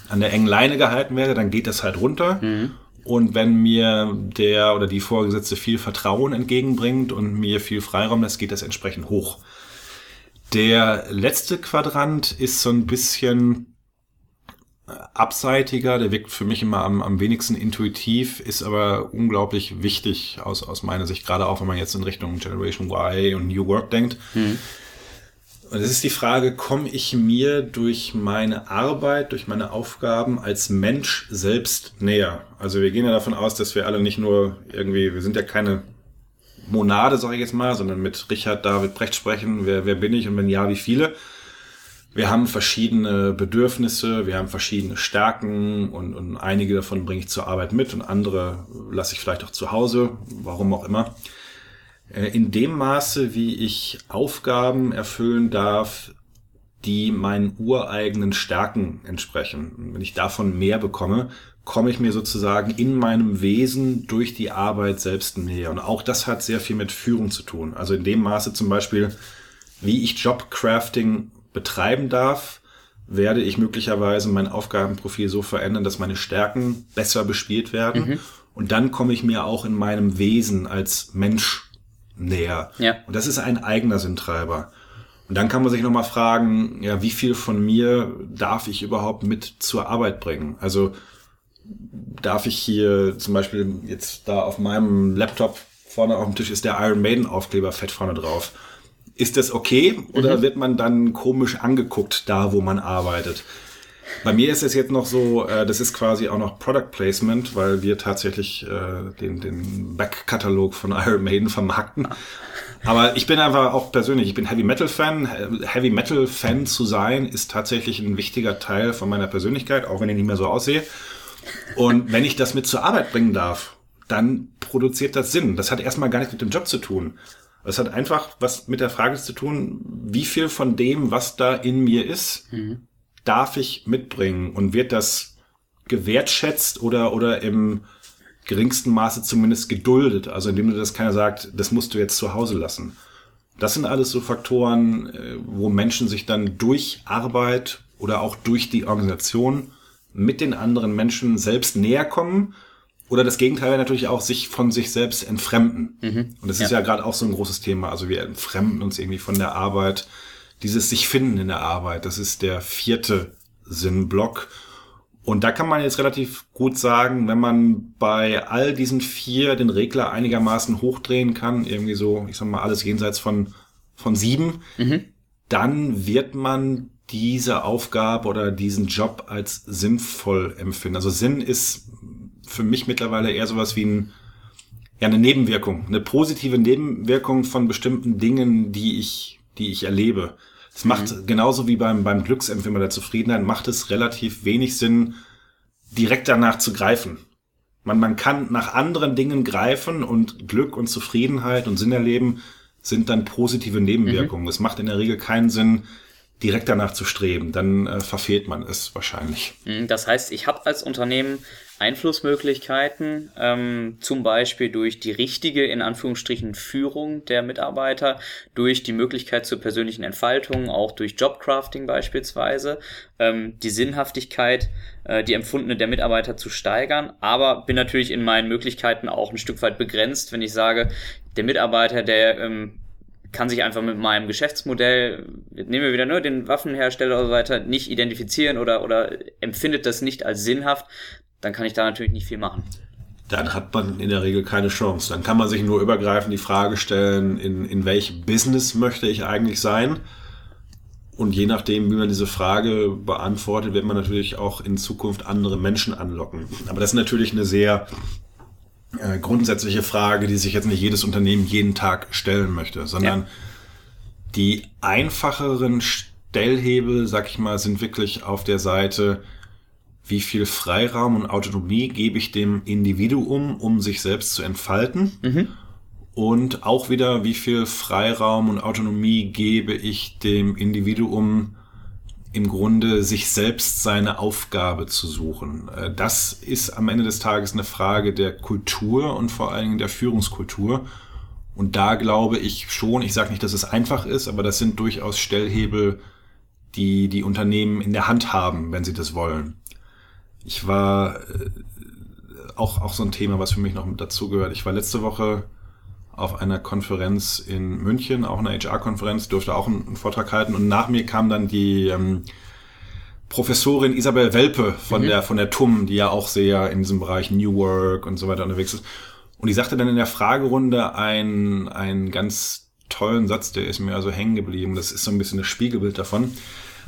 an der engen Leine gehalten werde, dann geht das halt runter. Mhm. Und wenn mir der oder die Vorgesetzte viel Vertrauen entgegenbringt und mir viel Freiraum lässt, geht das entsprechend hoch. Der letzte Quadrant ist so ein bisschen abseitiger, der wirkt für mich immer am, am wenigsten intuitiv, ist aber unglaublich wichtig aus, aus meiner Sicht, gerade auch wenn man jetzt in Richtung Generation Y und New Work denkt. Mhm. Und es ist die Frage, komme ich mir durch meine Arbeit, durch meine Aufgaben als Mensch selbst näher? Also wir gehen ja davon aus, dass wir alle nicht nur irgendwie, wir sind ja keine Monade, sage ich jetzt mal, sondern mit Richard David Brecht sprechen, wer, wer bin ich und wenn ja, wie viele. Wir haben verschiedene Bedürfnisse, wir haben verschiedene Stärken und, und einige davon bringe ich zur Arbeit mit und andere lasse ich vielleicht auch zu Hause, warum auch immer. Äh, in dem Maße, wie ich Aufgaben erfüllen darf, die meinen ureigenen Stärken entsprechen. wenn ich davon mehr bekomme, komme ich mir sozusagen in meinem Wesen durch die Arbeit selbst näher. Und auch das hat sehr viel mit Führung zu tun. Also in dem Maße zum Beispiel, wie ich Jobcrafting betreiben darf, werde ich möglicherweise mein Aufgabenprofil so verändern, dass meine Stärken besser bespielt werden. Mhm. Und dann komme ich mir auch in meinem Wesen als Mensch näher. Ja. Und das ist ein eigener Sinntreiber. Und dann kann man sich nochmal fragen, ja, wie viel von mir darf ich überhaupt mit zur Arbeit bringen? Also darf ich hier zum Beispiel jetzt da auf meinem Laptop vorne auf dem Tisch ist der Iron Maiden Aufkleber fett vorne drauf. Ist das okay oder mhm. wird man dann komisch angeguckt da, wo man arbeitet? Bei mir ist es jetzt noch so, äh, das ist quasi auch noch Product Placement, weil wir tatsächlich äh, den, den Backkatalog von [LAUGHS] Iron Maiden vermarkten. Aber ich bin einfach auch persönlich, ich bin Heavy Metal Fan. Heavy Metal Fan zu sein ist tatsächlich ein wichtiger Teil von meiner Persönlichkeit, auch wenn ich nicht mehr so aussehe. Und wenn ich das mit zur Arbeit bringen darf, dann produziert das Sinn. Das hat erstmal gar nichts mit dem Job zu tun. Es hat einfach was mit der Frage zu tun, wie viel von dem, was da in mir ist, mhm. darf ich mitbringen und wird das gewertschätzt oder, oder im geringsten Maße zumindest geduldet. Also indem du das keiner sagt, das musst du jetzt zu Hause lassen. Das sind alles so Faktoren, äh, wo Menschen sich dann durch Arbeit oder auch durch die Organisation mit den anderen Menschen selbst näher kommen. Oder das Gegenteil wäre natürlich auch sich von sich selbst entfremden. Mhm. Und das ist ja, ja gerade auch so ein großes Thema. Also wir entfremden uns irgendwie von der Arbeit. Dieses sich finden in der Arbeit, das ist der vierte Sinnblock. Und da kann man jetzt relativ gut sagen, wenn man bei all diesen vier den Regler einigermaßen hochdrehen kann, irgendwie so, ich sag mal, alles jenseits von, von sieben, mhm. dann wird man diese Aufgabe oder diesen Job als sinnvoll empfinden. Also Sinn ist für mich mittlerweile eher sowas wie ein, ja, eine Nebenwirkung, eine positive Nebenwirkung von bestimmten Dingen, die ich, die ich erlebe. Es macht mhm. genauso wie beim, beim Glücksempfinden der Zufriedenheit, macht es relativ wenig Sinn, direkt danach zu greifen. Man, man kann nach anderen Dingen greifen und Glück und Zufriedenheit und Sinn erleben sind dann positive Nebenwirkungen. Mhm. Es macht in der Regel keinen Sinn, direkt danach zu streben, dann äh, verfehlt man es wahrscheinlich. Mhm, das heißt, ich habe als Unternehmen Einflussmöglichkeiten, ähm, zum Beispiel durch die richtige, in Anführungsstrichen, Führung der Mitarbeiter, durch die Möglichkeit zur persönlichen Entfaltung, auch durch Jobcrafting beispielsweise, ähm, die Sinnhaftigkeit, äh, die empfundene der Mitarbeiter zu steigern, aber bin natürlich in meinen Möglichkeiten auch ein Stück weit begrenzt, wenn ich sage, der Mitarbeiter, der ähm, kann sich einfach mit meinem Geschäftsmodell, nehmen wir wieder nur den Waffenhersteller oder so weiter, nicht identifizieren oder, oder empfindet das nicht als sinnhaft, dann kann ich da natürlich nicht viel machen. Dann hat man in der Regel keine Chance. Dann kann man sich nur übergreifend die Frage stellen, in, in welchem Business möchte ich eigentlich sein? Und je nachdem, wie man diese Frage beantwortet, wird man natürlich auch in Zukunft andere Menschen anlocken. Aber das ist natürlich eine sehr äh, grundsätzliche Frage, die sich jetzt nicht jedes Unternehmen jeden Tag stellen möchte, sondern ja. die einfacheren Stellhebel, sag ich mal, sind wirklich auf der Seite, wie viel Freiraum und Autonomie gebe ich dem Individuum, um sich selbst zu entfalten. Mhm. Und auch wieder, wie viel Freiraum und Autonomie gebe ich dem Individuum, im Grunde sich selbst seine Aufgabe zu suchen. Äh, das ist am Ende des Tages eine Frage der Kultur und vor allen Dingen der Führungskultur. Und da glaube ich schon, ich sage nicht, dass es einfach ist, aber das sind durchaus Stellhebel, die die Unternehmen in der Hand haben, wenn sie das wollen. Ich war äh, auch, auch so ein Thema, was für mich noch mit dazugehört. Ich war letzte Woche auf einer Konferenz in München, auch eine HR-Konferenz, durfte auch einen, Vortrag halten und nach mir kam dann die ähm, Professorin Isabel Welpe von mhm. der von der TUM, die ja auch sehr in diesem Bereich New Work und so weiter unterwegs ist. Und die sagte dann in der Fragerunde einen, einen ganz tollen Satz, der ist mir also hängen geblieben. Das ist so ein bisschen das Spiegelbild davon.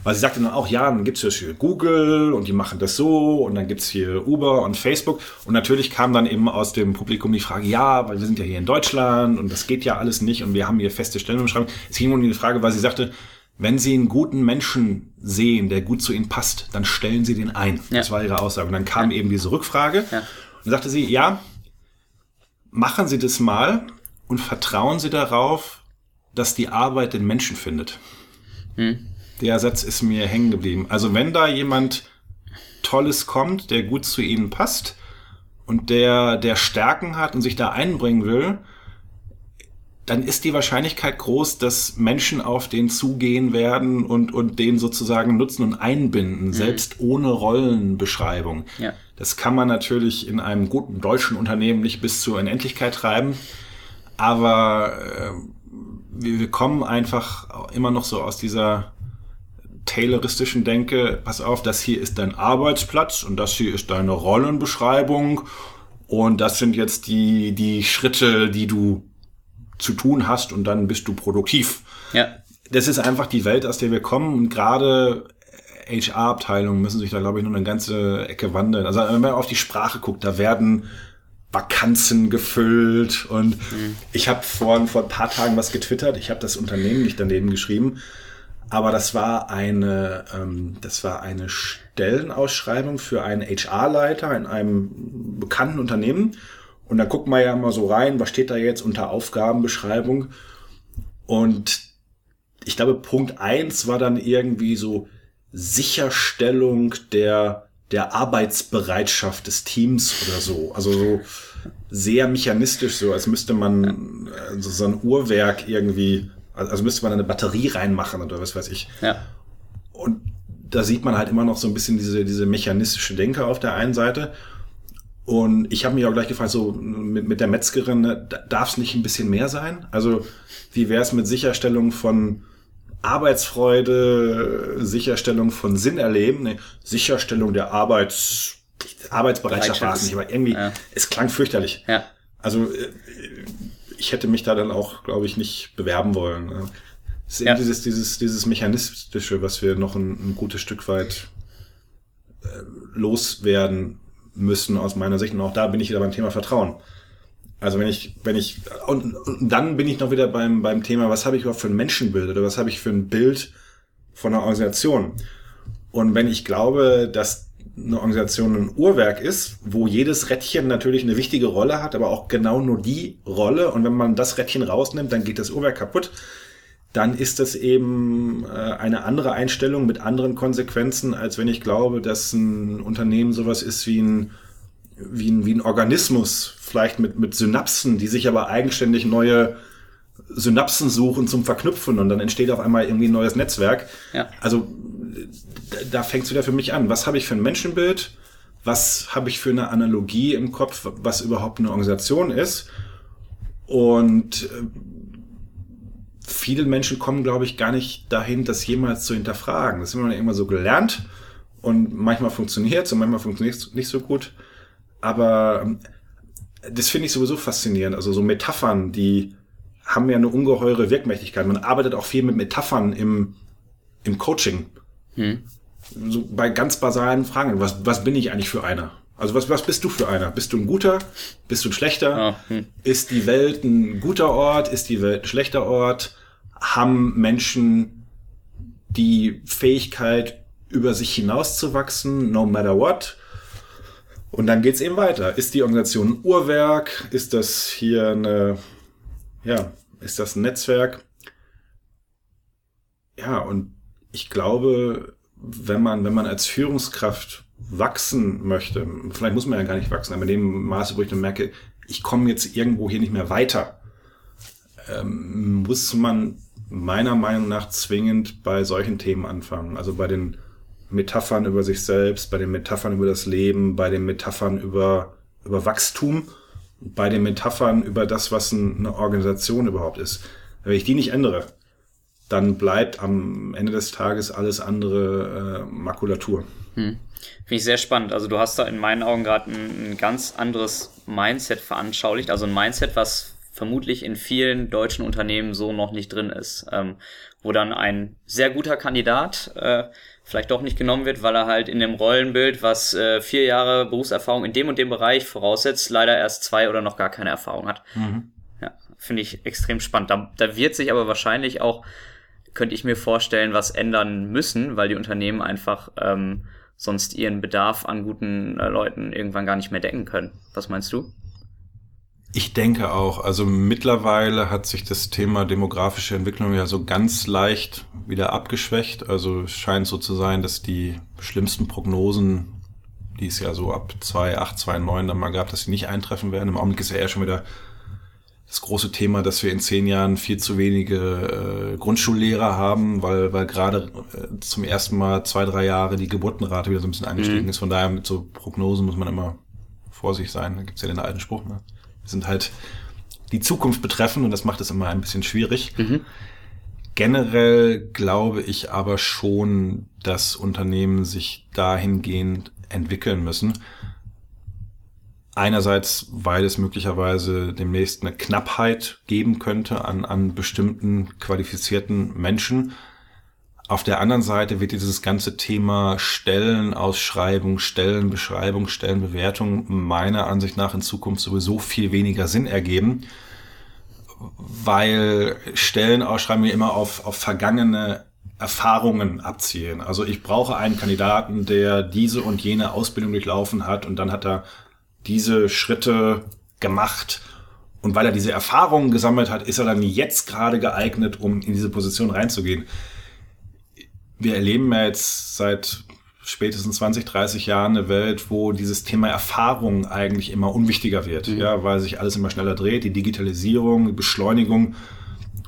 Weil sie sagte dann auch, ja, dann gibt's hier Google und die machen das so und dann gibt's hier Uber und Facebook. Und natürlich kam dann eben aus dem Publikum die Frage, ja, weil wir sind ja hier in Deutschland und das geht ja alles nicht und wir haben hier feste Stellenbeschreibungen. Es ging um die Frage, weil sie sagte, wenn Sie einen guten Menschen sehen, der gut zu Ihnen passt, dann stellen Sie den ein. Ja. Das war Ihre Aussage. Und dann kam ja. eben diese Rückfrage. Ja. Und sagte sie, ja, machen Sie das mal und vertrauen Sie darauf, dass die Arbeit den Menschen findet. Hm der Satz ist mir hängen geblieben. Also wenn da jemand Tolles kommt, der gut zu ihnen passt und der, der Stärken hat und sich da einbringen will, dann ist die Wahrscheinlichkeit groß, dass Menschen auf den zugehen werden und, und den sozusagen nutzen und einbinden, mhm. selbst ohne Rollenbeschreibung. Ja. Das kann man natürlich in einem guten deutschen Unternehmen nicht bis zur Unendlichkeit treiben, aber äh, wir, wir kommen einfach immer noch so aus dieser tayloristischen Denke, pass auf, das hier ist dein Arbeitsplatz und das hier ist deine Rollenbeschreibung und das sind jetzt die, die Schritte, die du zu tun hast und dann bist du produktiv. Ja. Das ist einfach die Welt, aus der wir kommen und gerade HR-Abteilungen müssen sich da, glaube ich, nur eine ganze Ecke wandeln. Also wenn man auf die Sprache guckt, da werden Vakanzen gefüllt und mhm. ich habe vor, vor ein paar Tagen was getwittert. Ich habe das Unternehmen nicht daneben geschrieben, aber das war eine, ähm, das war eine Stellenausschreibung für einen HR-Leiter in einem bekannten Unternehmen und da guckt man ja immer so rein, was steht da jetzt unter Aufgabenbeschreibung. Und ich glaube, Punkt eins war dann irgendwie so Sicherstellung der, der Arbeitsbereitschaft des Teams oder so. Also so sehr mechanistisch, so als müsste man also so ein Uhrwerk irgendwie, also müsste man eine Batterie reinmachen oder was weiß ich. Ja. Und da sieht man halt immer noch so ein bisschen diese, diese mechanistische Denke auf der einen Seite. Und ich habe mich auch gleich gefragt, so mit, mit der Metzgerin, ne, darf es nicht ein bisschen mehr sein? Also wie wäre es mit Sicherstellung von Arbeitsfreude, Sicherstellung von Sinn erleben, ne, Sicherstellung der Arbeits, Arbeitsbereitschaft war es nicht, aber irgendwie, ja. es klang fürchterlich. Ja. Also äh, ich hätte mich da dann auch, glaube ich, nicht bewerben wollen. Ne. Es ist ja. eben dieses, dieses, dieses Mechanistische, was wir noch ein, ein gutes Stück weit äh, loswerden müssen aus meiner Sicht. Und auch da bin ich wieder beim Thema Vertrauen. Also wenn ich, wenn ich, und, und dann bin ich noch wieder beim, beim Thema, was habe ich überhaupt für ein Menschenbild oder was habe ich für ein Bild von einer Organisation? Und wenn ich glaube, dass eine Organisation ein Uhrwerk ist, wo jedes Rädchen natürlich eine wichtige Rolle hat, aber auch genau nur die Rolle. Und wenn man das Rädchen rausnimmt, dann geht das Uhrwerk kaputt dann ist das eben äh, eine andere Einstellung mit anderen Konsequenzen, als wenn ich glaube, dass ein Unternehmen sowas ist wie ein, wie ein, wie ein Organismus, vielleicht mit, mit Synapsen, die sich aber eigenständig neue Synapsen suchen zum Verknüpfen und dann entsteht auf einmal irgendwie ein neues Netzwerk. Ja. Also da, da fängt es wieder für mich an. Was habe ich für ein Menschenbild? Was habe ich für eine Analogie im Kopf, was überhaupt eine Organisation ist? Und äh, viele Menschen kommen, glaube ich, gar nicht dahin, das jemals zu hinterfragen. Das ist immer irgendwann so gelernt und manchmal funktioniert es und manchmal funktioniert es nicht so gut. Aber ähm, das finde ich sowieso faszinierend. Also so Metaphern, die haben ja eine ungeheure Wirkmächtigkeit. Man arbeitet auch viel mit Metaphern im, im Coaching. Hm. So bei ganz basalen Fragen. Was, was bin ich eigentlich für einer? Also was, was bist du für einer? Bist du ein guter? Bist du ein schlechter? Ah, hm. Ist die Welt ein guter Ort? Ist die Welt ein schlechter Ort? haben Menschen die Fähigkeit, über sich hinauszuwachsen, no matter what. Und dann geht's eben weiter. Ist die Organisation ein Uhrwerk? Ist das hier eine, ja, ist das ein Netzwerk? Ja, und ich glaube, wenn man, wenn man als Führungskraft wachsen möchte, vielleicht muss man ja gar nicht wachsen, aber in dem Maße, wo ich dann merke, ich komme jetzt irgendwo hier nicht mehr weiter, ähm, muss man meiner Meinung nach zwingend bei solchen Themen anfangen. Also bei den Metaphern über sich selbst, bei den Metaphern über das Leben, bei den Metaphern über, über Wachstum, bei den Metaphern über das, was eine Organisation überhaupt ist. Wenn ich die nicht ändere, dann bleibt am Ende des Tages alles andere äh, Makulatur. Hm. Finde ich sehr spannend. Also du hast da in meinen Augen gerade ein, ein ganz anderes Mindset veranschaulicht. Also ein Mindset, was vermutlich in vielen deutschen Unternehmen so noch nicht drin ist, ähm, wo dann ein sehr guter Kandidat äh, vielleicht doch nicht genommen wird, weil er halt in dem Rollenbild, was äh, vier Jahre Berufserfahrung in dem und dem Bereich voraussetzt, leider erst zwei oder noch gar keine Erfahrung hat. Mhm. Ja, finde ich extrem spannend. Da, da wird sich aber wahrscheinlich auch, könnte ich mir vorstellen, was ändern müssen, weil die Unternehmen einfach ähm, sonst ihren Bedarf an guten äh, Leuten irgendwann gar nicht mehr decken können. Was meinst du? Ich denke auch. Also mittlerweile hat sich das Thema demografische Entwicklung ja so ganz leicht wieder abgeschwächt. Also es scheint so zu sein, dass die schlimmsten Prognosen, die es ja so ab 2,8, 2,9 dann mal gab, dass sie nicht eintreffen werden. Im Augenblick ist ja eher schon wieder das große Thema, dass wir in zehn Jahren viel zu wenige äh, Grundschullehrer haben, weil, weil gerade äh, zum ersten Mal zwei, drei Jahre die Geburtenrate wieder so ein bisschen angestiegen mhm. ist. Von daher mit so Prognosen muss man immer vorsichtig sein. Da gibt's ja den alten Spruch. Ne? Wir sind halt die Zukunft betreffen und das macht es immer ein bisschen schwierig. Mhm. Generell glaube ich aber schon, dass Unternehmen sich dahingehend entwickeln müssen. Einerseits, weil es möglicherweise demnächst eine Knappheit geben könnte an, an bestimmten qualifizierten Menschen. Auf der anderen Seite wird dieses ganze Thema Stellenausschreibung, Stellenbeschreibung, Stellenbewertung meiner Ansicht nach in Zukunft sowieso viel weniger Sinn ergeben, weil Stellenausschreibungen immer auf, auf vergangene Erfahrungen abzielen. Also ich brauche einen Kandidaten, der diese und jene Ausbildung durchlaufen hat und dann hat er diese Schritte gemacht. Und weil er diese Erfahrungen gesammelt hat, ist er dann jetzt gerade geeignet, um in diese Position reinzugehen. Wir erleben ja jetzt seit spätestens 20, 30 Jahren eine Welt, wo dieses Thema Erfahrung eigentlich immer unwichtiger wird, mhm. ja, weil sich alles immer schneller dreht, die Digitalisierung, die Beschleunigung,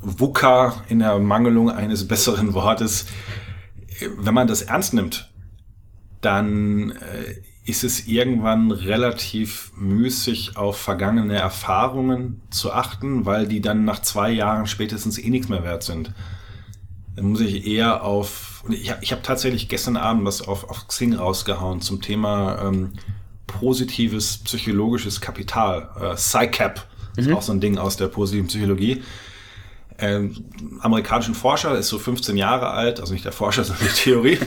VUCA in der Mangelung eines [LAUGHS] besseren Wortes. Wenn man das ernst nimmt, dann äh, ist es irgendwann relativ müßig auf vergangene Erfahrungen zu achten, weil die dann nach zwei Jahren spätestens eh nichts mehr wert sind. Dann muss ich eher auf, ich habe ich hab tatsächlich gestern Abend was auf, auf Xing rausgehauen zum Thema ähm, positives psychologisches Kapital, äh, PsyCap, mhm. ist auch so ein Ding aus der positiven Psychologie. Ähm, amerikanischen Forscher, ist so 15 Jahre alt, also nicht der Forscher, [LAUGHS] sondern die Theorie.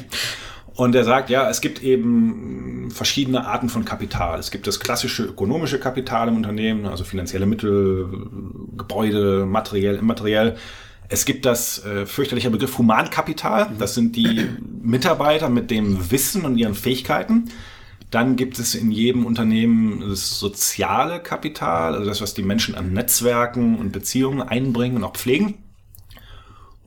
Und er sagt, ja, es gibt eben verschiedene Arten von Kapital. Es gibt das klassische ökonomische Kapital im Unternehmen, also finanzielle Mittel, Gebäude, materiell, immateriell. Es gibt das äh, fürchterliche Begriff Humankapital. Das sind die Mitarbeiter mit dem Wissen und ihren Fähigkeiten. Dann gibt es in jedem Unternehmen das soziale Kapital, also das, was die Menschen an Netzwerken und Beziehungen einbringen und auch pflegen.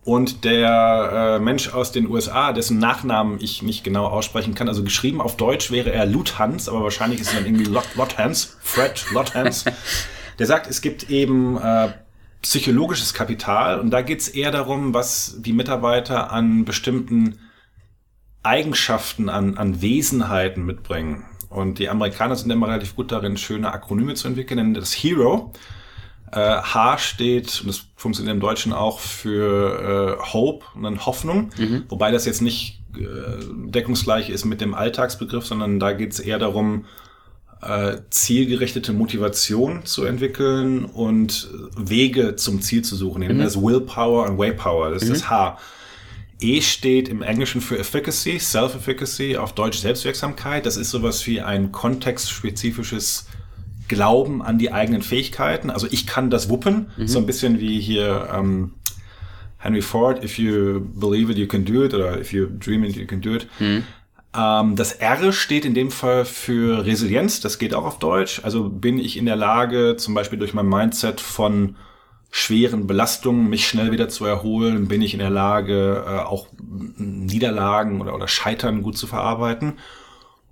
Und der äh, Mensch aus den USA, dessen Nachnamen ich nicht genau aussprechen kann, also geschrieben auf Deutsch wäre er Luthans, aber wahrscheinlich ist es dann irgendwie Lot, Lothans, Fred Lothans. [LAUGHS] Der sagt, es gibt eben äh, psychologisches Kapital und da geht es eher darum, was die Mitarbeiter an bestimmten Eigenschaften, an, an Wesenheiten mitbringen. Und die Amerikaner sind immer relativ gut darin, schöne Akronyme zu entwickeln. Das Hero äh, H steht, und das funktioniert im Deutschen auch, für äh, Hope und dann Hoffnung, mhm. wobei das jetzt nicht äh, deckungsgleich ist mit dem Alltagsbegriff, sondern da geht es eher darum, äh, zielgerichtete Motivation zu entwickeln und Wege zum Ziel zu suchen. Mhm. Das Willpower und Waypower, das ist mhm. das H. E steht im Englischen für Efficacy, Self-Efficacy, auf Deutsch Selbstwirksamkeit. Das ist sowas wie ein kontextspezifisches Glauben an die eigenen Fähigkeiten. Also ich kann das wuppen, mhm. so ein bisschen wie hier ähm, Henry Ford, if you believe it, you can do it, oder if you dream it, you can do it. Mhm. Ähm, das R steht in dem Fall für Resilienz, das geht auch auf Deutsch. Also bin ich in der Lage, zum Beispiel durch mein Mindset von schweren Belastungen mich schnell wieder zu erholen, bin ich in der Lage, äh, auch Niederlagen oder, oder Scheitern gut zu verarbeiten.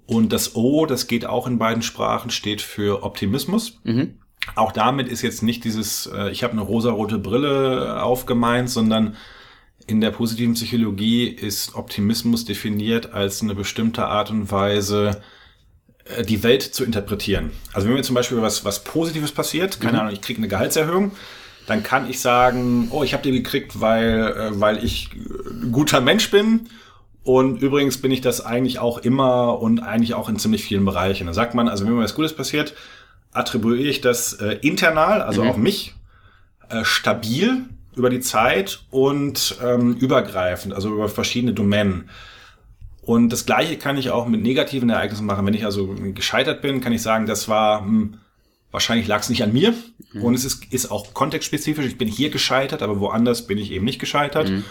Und das O, das geht auch in beiden Sprachen, steht für Optimismus. Mhm. Auch damit ist jetzt nicht dieses, äh, ich habe eine rosarote Brille aufgemeint, sondern in der positiven Psychologie ist Optimismus definiert als eine bestimmte Art und Weise, äh, die Welt zu interpretieren. Also wenn mir zum Beispiel was, was Positives passiert, keine mhm. Ahnung, ich kriege eine Gehaltserhöhung, dann kann ich sagen, oh, ich habe die gekriegt, weil, äh, weil ich guter Mensch bin und übrigens bin ich das eigentlich auch immer und eigentlich auch in ziemlich vielen Bereichen. Da sagt man, also wenn mir was Gutes passiert, attribuiere ich das äh, internal, also mhm. auf mich, äh, stabil über die Zeit und ähm, übergreifend, also über verschiedene Domänen. Und das Gleiche kann ich auch mit negativen Ereignissen machen. Wenn ich also gescheitert bin, kann ich sagen, das war, hm, wahrscheinlich lag es nicht an mir. Mhm. Und es ist, ist auch kontextspezifisch. Ich bin hier gescheitert, aber woanders bin ich eben nicht gescheitert. Mhm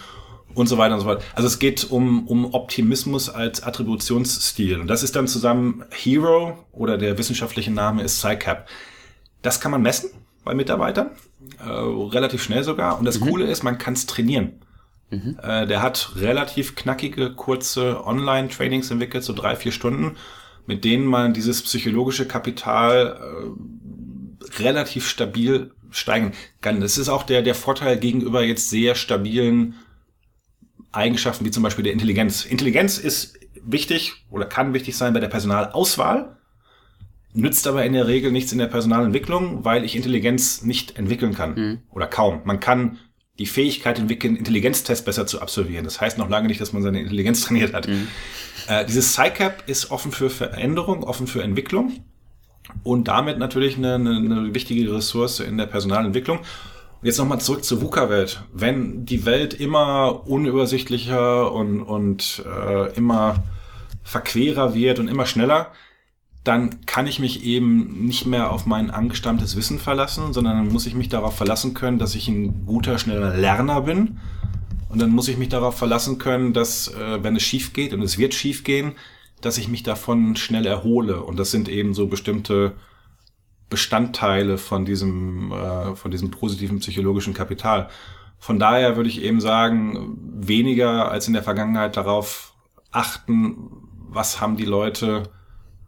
und so weiter und so fort. Also es geht um, um Optimismus als Attributionsstil. Und das ist dann zusammen Hero oder der wissenschaftliche Name ist PsyCap. Das kann man messen bei Mitarbeitern, äh, relativ schnell sogar. Und das mhm. Coole ist, man kann es trainieren. Mhm. Äh, der hat relativ knackige, kurze Online-Trainings entwickelt, so drei, vier Stunden, mit denen man dieses psychologische Kapital äh, relativ stabil steigern kann. Das ist auch der, der Vorteil gegenüber jetzt sehr stabilen Eigenschaften wie zum Beispiel der Intelligenz. Intelligenz ist wichtig oder kann wichtig sein bei der Personalauswahl, nützt aber in der Regel nichts in der Personalentwicklung, weil ich Intelligenz nicht entwickeln kann mhm. oder kaum. Man kann die Fähigkeit entwickeln, Intelligenztests besser zu absolvieren. Das heißt noch lange nicht, dass man seine Intelligenz [LAUGHS] trainiert hat. Mhm. Äh, dieses PsyCap ist offen für Veränderung, offen für Entwicklung und damit natürlich eine, eine, eine wichtige Ressource in der Personalentwicklung. Jetzt nochmal zurück zur VUCA-Welt. Wenn die Welt immer unübersichtlicher und, und äh, immer verquerer wird und immer schneller, dann kann ich mich eben nicht mehr auf mein angestammtes Wissen verlassen, sondern dann muss ich mich darauf verlassen können, dass ich ein guter, schneller Lerner bin. Und dann muss ich mich darauf verlassen können, dass, äh, wenn es schief geht, und es wird schief gehen, dass ich mich davon schnell erhole. Und das sind eben so bestimmte Bestandteile von diesem, äh, von diesem positiven psychologischen Kapital. Von daher würde ich eben sagen, weniger als in der Vergangenheit darauf achten, was haben die Leute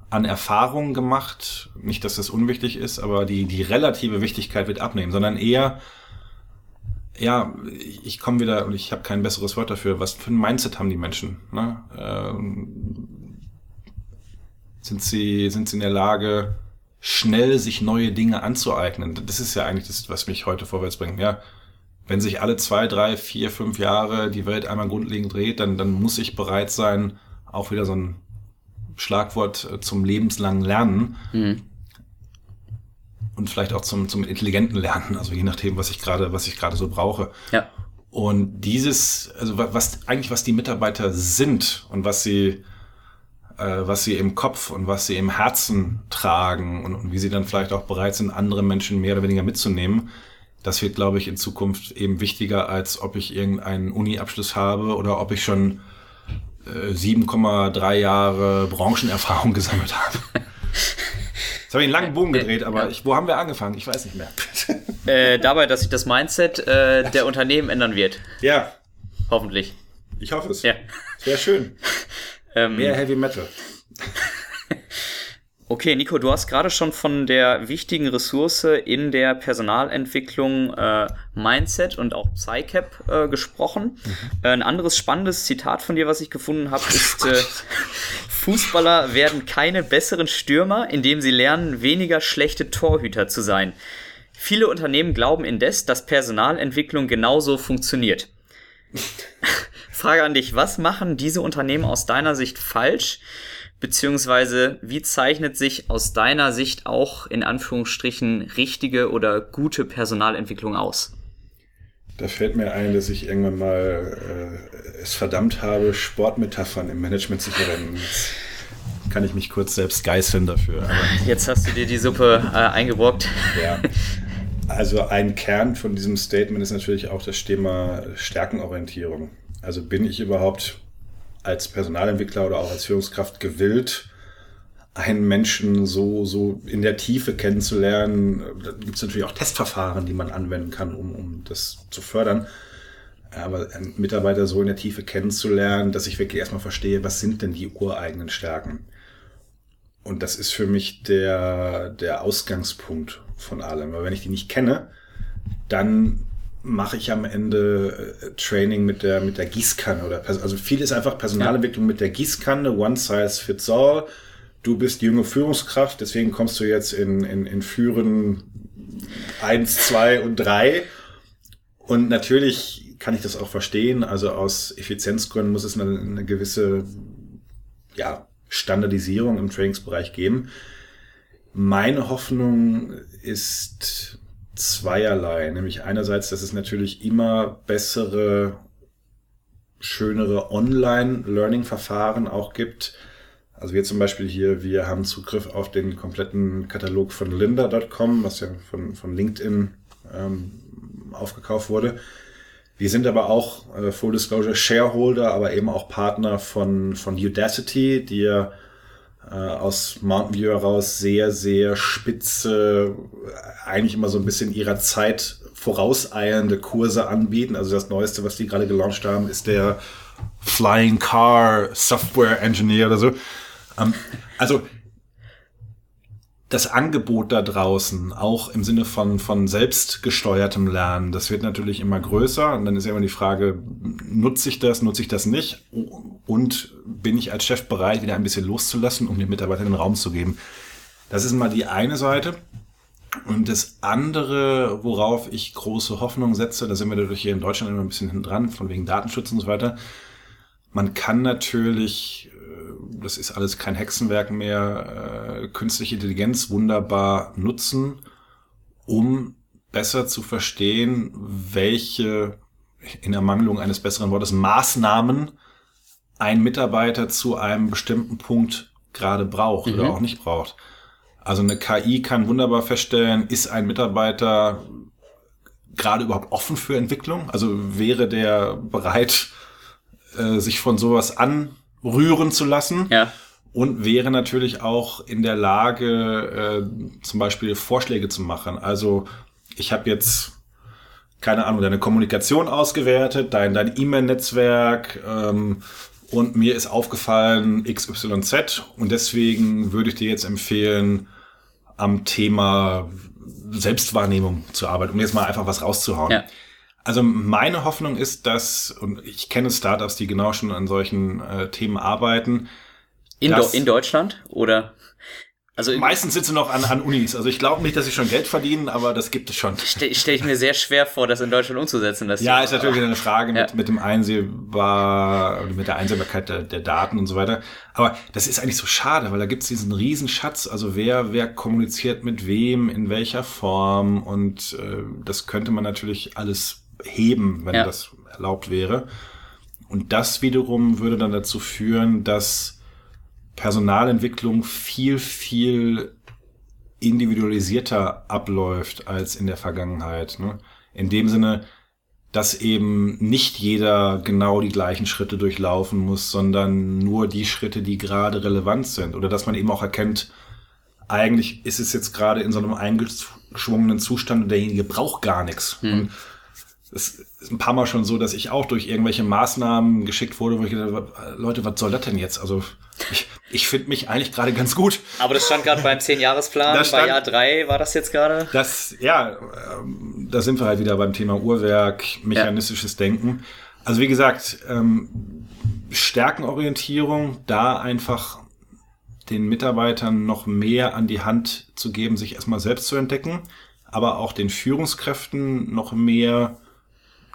an Erfahrungen gemacht. Nicht, dass das unwichtig ist, aber die, die relative Wichtigkeit wird abnehmen, sondern eher, ja, ich komme wieder und ich habe kein besseres Wort dafür. Was für ein Mindset haben die Menschen? Ne? Ähm, sind sie, sind sie in der Lage, schnell sich neue Dinge anzueignen. Das ist ja eigentlich das, was mich heute vorwärts bringt. Ja, wenn sich alle zwei, drei, vier, fünf Jahre die Welt einmal grundlegend dreht, dann, dann muss ich bereit sein, auch wieder so ein Schlagwort äh, zum lebenslangen Lernen. Mhm. Und vielleicht auch zum, zum intelligenten Lernen, also je nachdem, was ich gerade, was ich gerade so brauche. Ja. Und dieses, also was eigentlich was die Mitarbeiter sind und was sie, äh, was sie im Kopf und was sie im Herzen tragen und, und wie sie dann vielleicht auch bereit sind, andere Menschen mehr oder weniger mitzunehmen. Das wird, glaube ich, in Zukunft eben wichtiger, als ob ich irgendeinen Uni-Abschluss habe oder ob ich schon äh, 7,3 Jahre Branchenerfahrung [LAUGHS] gesammelt habe. Jetzt habe ich einen langen Bogen gedreht, aber ich, wo haben wir angefangen? Ich weiß nicht mehr. [LAUGHS] Äh, dabei, dass sich das Mindset äh, der Unternehmen ändern wird. Ja. Hoffentlich. Ich hoffe es. Ja. Sehr schön. Ähm, Mehr Heavy Metal. [LAUGHS] Okay, Nico, du hast gerade schon von der wichtigen Ressource in der Personalentwicklung äh, Mindset und auch PsyCap äh, gesprochen. Mhm. Äh, ein anderes spannendes Zitat von dir, was ich gefunden habe, ist, äh, [LAUGHS] Fußballer werden keine besseren Stürmer, indem sie lernen, weniger schlechte Torhüter zu sein. Viele Unternehmen glauben indes, dass Personalentwicklung genauso funktioniert. [LAUGHS] Frage an dich, was machen diese Unternehmen aus deiner Sicht falsch? Beziehungsweise, wie zeichnet sich aus deiner Sicht auch in Anführungsstrichen richtige oder gute Personalentwicklung aus? Da fällt mir ein, dass ich irgendwann mal äh, es verdammt habe, Sportmetaphern im Management zu verwenden. Jetzt kann ich mich kurz selbst geißeln dafür. Jetzt hast du dir die Suppe äh, eingebrockt. Ja. Also ein Kern von diesem Statement ist natürlich auch das Thema Stärkenorientierung. Also bin ich überhaupt als Personalentwickler oder auch als Führungskraft gewillt, einen Menschen so, so in der Tiefe kennenzulernen. Da gibt es natürlich auch Testverfahren, die man anwenden kann, um, um das zu fördern. Aber einen Mitarbeiter so in der Tiefe kennenzulernen, dass ich wirklich erstmal verstehe, was sind denn die ureigenen Stärken? Und das ist für mich der, der Ausgangspunkt von allem. Weil wenn ich die nicht kenne, dann mache ich am Ende äh, Training mit der, mit der Gießkanne oder also viel ist einfach Personalentwicklung ja. mit der Gießkanne, one size fits all. Du bist junge Führungskraft, deswegen kommst du jetzt in, in, in Führen eins, zwei und drei. Und natürlich kann ich das auch verstehen. Also aus Effizienzgründen muss es eine, eine gewisse ja, Standardisierung im Trainingsbereich geben. Meine Hoffnung ist zweierlei. Nämlich einerseits, dass es natürlich immer bessere, schönere Online-Learning-Verfahren auch gibt. Also wir zum Beispiel hier, wir haben Zugriff auf den kompletten Katalog von lynda.com, was ja von, von LinkedIn ähm, aufgekauft wurde. Wir sind aber auch äh, Full Disclosure Shareholder, aber eben auch Partner von, von Udacity, die ja aus Mountain View heraus sehr, sehr spitze, eigentlich immer so ein bisschen ihrer Zeit vorauseilende Kurse anbieten. Also das Neueste, was die gerade gelauncht haben, ist der Flying Car Software Engineer oder so. Ähm, also das Angebot da draußen, auch im Sinne von, von selbstgesteuertem Lernen, das wird natürlich immer größer. Und dann ist ja immer die Frage, nutze ich das, nutze ich das nicht? Und bin ich als Chef bereit, wieder ein bisschen loszulassen, um den Mitarbeitern den Raum zu geben? Das ist mal die eine Seite. Und das andere, worauf ich große Hoffnung setze, da sind wir natürlich hier in Deutschland immer ein bisschen hinten dran, von wegen Datenschutz und so weiter. Man kann natürlich das ist alles kein Hexenwerk mehr, äh, künstliche Intelligenz wunderbar nutzen, um besser zu verstehen, welche, in Ermangelung eines besseren Wortes, Maßnahmen ein Mitarbeiter zu einem bestimmten Punkt gerade braucht mhm. oder auch nicht braucht. Also eine KI kann wunderbar feststellen, ist ein Mitarbeiter gerade überhaupt offen für Entwicklung? Also wäre der bereit, äh, sich von sowas an rühren zu lassen. Ja. Und wäre natürlich auch in der Lage, äh, zum Beispiel Vorschläge zu machen. Also ich habe jetzt, keine Ahnung, deine Kommunikation ausgewertet, dein dein E-Mail-Netzwerk ähm, und mir ist aufgefallen XYZ und deswegen würde ich dir jetzt empfehlen, am Thema Selbstwahrnehmung zu arbeiten, um jetzt mal einfach was rauszuhauen. Ja. Also meine Hoffnung ist, dass, und ich kenne Startups, die genau schon an solchen äh, Themen arbeiten. In, dass, in Deutschland oder? Also meistens sie noch an, an Unis. Also ich glaube nicht, dass sie schon Geld verdienen, aber das gibt es schon. Stelle stell ich mir sehr schwer vor, das in Deutschland umzusetzen. Das ja, ist natürlich eine Frage mit, ja. mit dem Einsehbar, mit der Einsehbarkeit der, der, Daten und so weiter. Aber das ist eigentlich so schade, weil da gibt es diesen riesen Schatz. Also wer, wer kommuniziert mit wem, in welcher Form und äh, das könnte man natürlich alles heben, wenn ja. das erlaubt wäre. Und das wiederum würde dann dazu führen, dass Personalentwicklung viel, viel individualisierter abläuft als in der Vergangenheit. Ne? In dem Sinne, dass eben nicht jeder genau die gleichen Schritte durchlaufen muss, sondern nur die Schritte, die gerade relevant sind. Oder dass man eben auch erkennt, eigentlich ist es jetzt gerade in so einem eingeschwungenen Zustand und derjenige braucht gar nichts. Hm. Und es ist ein paar Mal schon so, dass ich auch durch irgendwelche Maßnahmen geschickt wurde, wo ich gedacht habe, Leute, was soll das denn jetzt? Also ich, ich finde mich eigentlich gerade ganz gut. Aber das stand gerade beim 10-Jahresplan, bei Jahr 3 war das jetzt gerade? Das, ja, ähm, da sind wir halt wieder beim Thema Uhrwerk, mechanistisches ja. Denken. Also wie gesagt, ähm, Stärkenorientierung, da einfach den Mitarbeitern noch mehr an die Hand zu geben, sich erstmal selbst zu entdecken, aber auch den Führungskräften noch mehr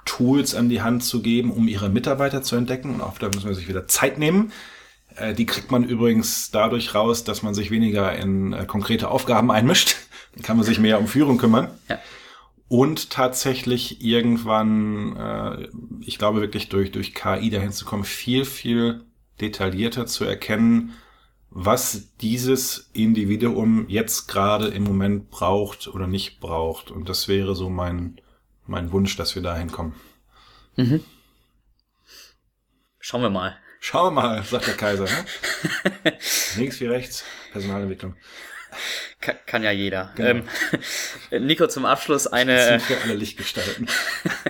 Tools an die Hand zu geben, um ihre Mitarbeiter zu entdecken. Und auch da müssen wir sich wieder Zeit nehmen. Äh, die kriegt man übrigens dadurch raus, dass man sich weniger in äh, konkrete Aufgaben einmischt. [LAUGHS] Dann kann man sich mehr um Führung kümmern. Ja. Und tatsächlich irgendwann, äh, ich glaube wirklich durch, durch KI dahin zu kommen, viel, viel detaillierter zu erkennen, was dieses Individuum jetzt gerade im Moment braucht oder nicht braucht. Und das wäre so mein, mein Wunsch, dass wir da hinkommen. Mhm. Schauen wir mal. Schauen wir mal, sagt der Kaiser. Ne? [LAUGHS] Links wie rechts, Personalentwicklung. Kann, kann ja jeder. Genau. Ähm, [LAUGHS] Nico, zum Abschluss eine. Für alle Lichtgestalten.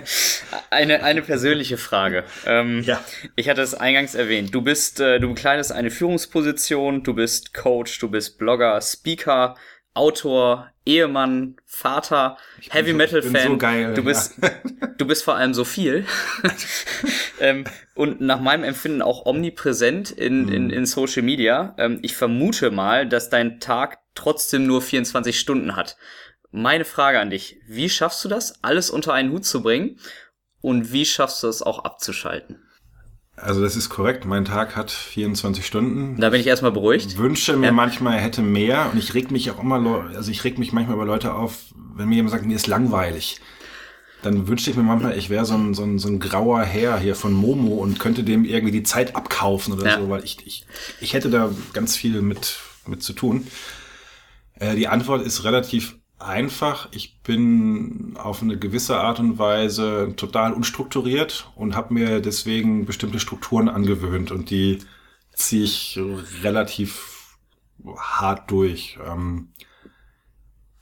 [LAUGHS] eine, eine persönliche Frage. Ähm, ja. Ich hatte es eingangs erwähnt. Du bist, äh, du bekleidest eine Führungsposition, du bist Coach, du bist Blogger, Speaker, Autor, Ehemann, Vater, Heavy so, Metal Fan. So geil, du bist, ja. [LAUGHS] du bist vor allem so viel [LAUGHS] ähm, und nach meinem Empfinden auch omnipräsent in, in, mhm. in Social Media. Ähm, ich vermute mal, dass dein Tag trotzdem nur 24 Stunden hat. Meine Frage an dich: Wie schaffst du das, alles unter einen Hut zu bringen? Und wie schaffst du es auch abzuschalten? Also das ist korrekt. Mein Tag hat 24 Stunden. Da bin ich erstmal beruhigt. Ich wünsche mir ja. manchmal, er hätte mehr. Und ich reg mich auch immer, also ich reg mich manchmal über Leute auf, wenn mir jemand sagt, mir ist langweilig. Dann wünschte ich mir manchmal, ich wäre so ein, so, ein, so ein grauer Herr hier von Momo und könnte dem irgendwie die Zeit abkaufen oder ja. so, weil ich, ich, ich hätte da ganz viel mit, mit zu tun. Äh, die Antwort ist relativ einfach. Ich bin auf eine gewisse Art und Weise total unstrukturiert und habe mir deswegen bestimmte Strukturen angewöhnt und die ziehe ich relativ hart durch. Ähm,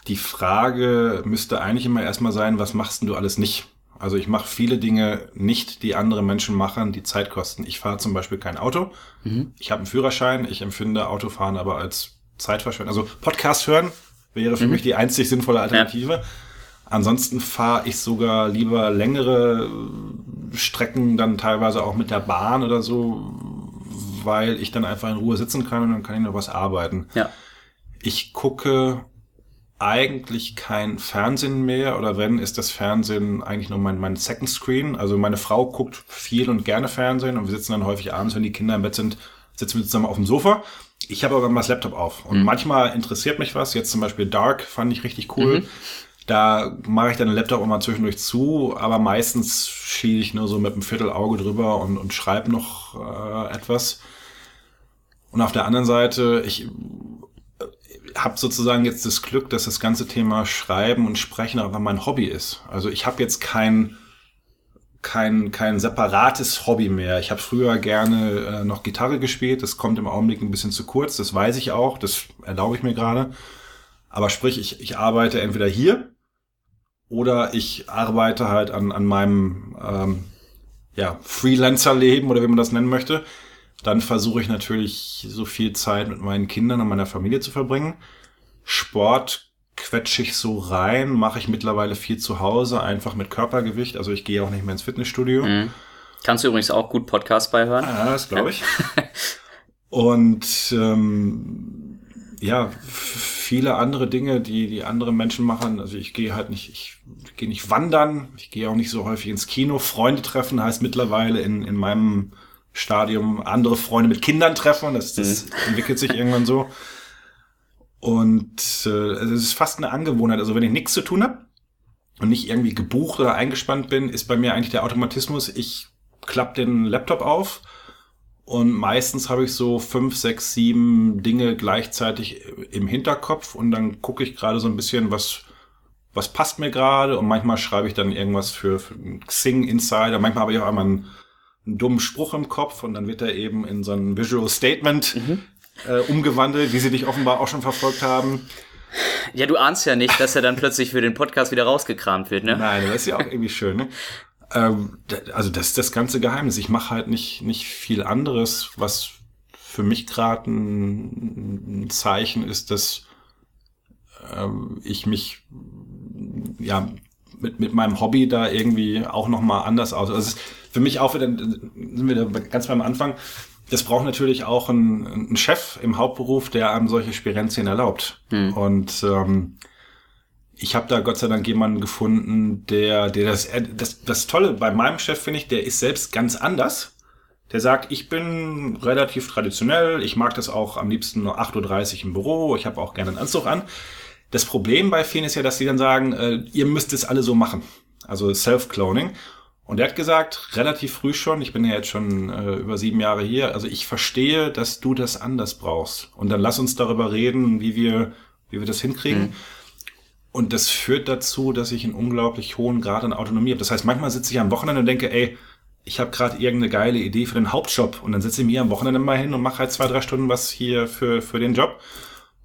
die Frage müsste eigentlich immer erstmal sein, was machst denn du alles nicht? Also ich mache viele Dinge nicht, die andere Menschen machen, die Zeit kosten. Ich fahre zum Beispiel kein Auto. Mhm. Ich habe einen Führerschein. Ich empfinde Autofahren aber als Zeitverschwendung. Also Podcast hören wäre für mhm. mich die einzig sinnvolle Alternative. Ja. Ansonsten fahre ich sogar lieber längere Strecken dann teilweise auch mit der Bahn oder so, weil ich dann einfach in Ruhe sitzen kann und dann kann ich noch was arbeiten. Ja. Ich gucke eigentlich kein Fernsehen mehr oder wenn, ist das Fernsehen eigentlich nur mein, mein Second Screen. Also meine Frau guckt viel und gerne Fernsehen und wir sitzen dann häufig abends, wenn die Kinder im Bett sind, sitzen wir zusammen auf dem Sofa. Ich habe aber immer das Laptop auf und mhm. manchmal interessiert mich was. Jetzt zum Beispiel Dark fand ich richtig cool. Mhm. Da mache ich dann den Laptop immer zwischendurch zu, aber meistens schiebe ich nur so mit einem Viertelauge drüber und, und schreibe noch äh, etwas. Und auf der anderen Seite, ich habe sozusagen jetzt das Glück, dass das ganze Thema Schreiben und Sprechen einfach mein Hobby ist. Also ich habe jetzt kein kein kein separates Hobby mehr. Ich habe früher gerne äh, noch Gitarre gespielt. Das kommt im Augenblick ein bisschen zu kurz. Das weiß ich auch. Das erlaube ich mir gerade. Aber sprich, ich, ich arbeite entweder hier oder ich arbeite halt an, an meinem ähm, ja, Freelancer-Leben oder wie man das nennen möchte. Dann versuche ich natürlich so viel Zeit mit meinen Kindern und meiner Familie zu verbringen. Sport quetsche ich so rein, mache ich mittlerweile viel zu Hause, einfach mit Körpergewicht. Also ich gehe auch nicht mehr ins Fitnessstudio. Mhm. Kannst du übrigens auch gut Podcast beihören? Ja, das glaube ich. [LAUGHS] und ähm, ja, viele andere Dinge, die die andere Menschen machen. Also ich gehe halt nicht, ich gehe nicht wandern, ich gehe auch nicht so häufig ins Kino. Freunde treffen heißt mittlerweile in, in meinem Stadium andere Freunde mit Kindern treffen. Das, das mhm. entwickelt sich irgendwann so. [LAUGHS] Und äh, also es ist fast eine Angewohnheit. Also wenn ich nichts zu tun habe und nicht irgendwie gebucht oder eingespannt bin, ist bei mir eigentlich der Automatismus, ich klappe den Laptop auf und meistens habe ich so fünf, sechs, sieben Dinge gleichzeitig im Hinterkopf und dann gucke ich gerade so ein bisschen, was, was passt mir gerade und manchmal schreibe ich dann irgendwas für, für Xing Insider, manchmal habe ich auch einmal einen einen dummen Spruch im Kopf und dann wird er eben in so ein Visual Statement mhm. Äh, umgewandelt, wie sie dich offenbar auch schon verfolgt haben. Ja, du ahnst ja nicht, dass er dann plötzlich für den Podcast wieder rausgekramt wird, ne? Nein, das ist ja auch irgendwie schön, ne? Ähm, also das ist das ganze Geheimnis. Ich mache halt nicht, nicht viel anderes, was für mich gerade ein, ein, Zeichen ist, dass ähm, ich mich ja mit, mit meinem Hobby da irgendwie auch nochmal anders aus. Also für mich auch wieder, sind wir da ganz beim Anfang, es braucht natürlich auch einen, einen Chef im Hauptberuf, der einem solche Spirenzien erlaubt. Hm. Und ähm, ich habe da Gott sei Dank jemanden gefunden, der, der das, das, das Tolle bei meinem Chef finde ich, der ist selbst ganz anders. Der sagt, ich bin relativ traditionell, ich mag das auch am liebsten nur 8.30 Uhr im Büro, ich habe auch gerne einen Anzug an. Das Problem bei vielen ist ja, dass sie dann sagen, äh, ihr müsst es alle so machen. Also Self-Cloning. Und er hat gesagt, relativ früh schon, ich bin ja jetzt schon äh, über sieben Jahre hier, also ich verstehe, dass du das anders brauchst. Und dann lass uns darüber reden, wie wir, wie wir das hinkriegen. Mhm. Und das führt dazu, dass ich einen unglaublich hohen Grad an Autonomie habe. Das heißt, manchmal sitze ich am Wochenende und denke, ey, ich habe gerade irgendeine geile Idee für den Hauptjob. Und dann sitze ich mir am Wochenende mal hin und mache halt zwei, drei Stunden was hier für, für den Job.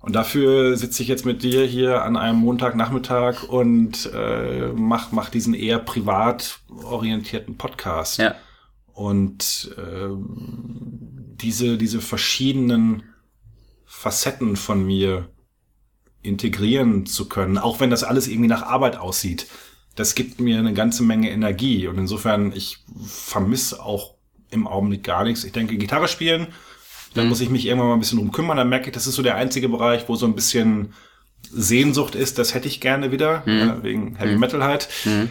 Und dafür sitze ich jetzt mit dir hier an einem Montagnachmittag und äh, mach, mach diesen eher privat orientierten Podcast. Ja. Und äh, diese, diese verschiedenen Facetten von mir integrieren zu können, auch wenn das alles irgendwie nach Arbeit aussieht, das gibt mir eine ganze Menge Energie. Und insofern, ich vermisse auch im Augenblick gar nichts. Ich denke, Gitarre spielen dann mhm. muss ich mich irgendwann mal ein bisschen drum kümmern. Dann merke ich, das ist so der einzige Bereich, wo so ein bisschen Sehnsucht ist. Das hätte ich gerne wieder, mhm. äh, wegen Heavy mhm. Metal halt. Mhm.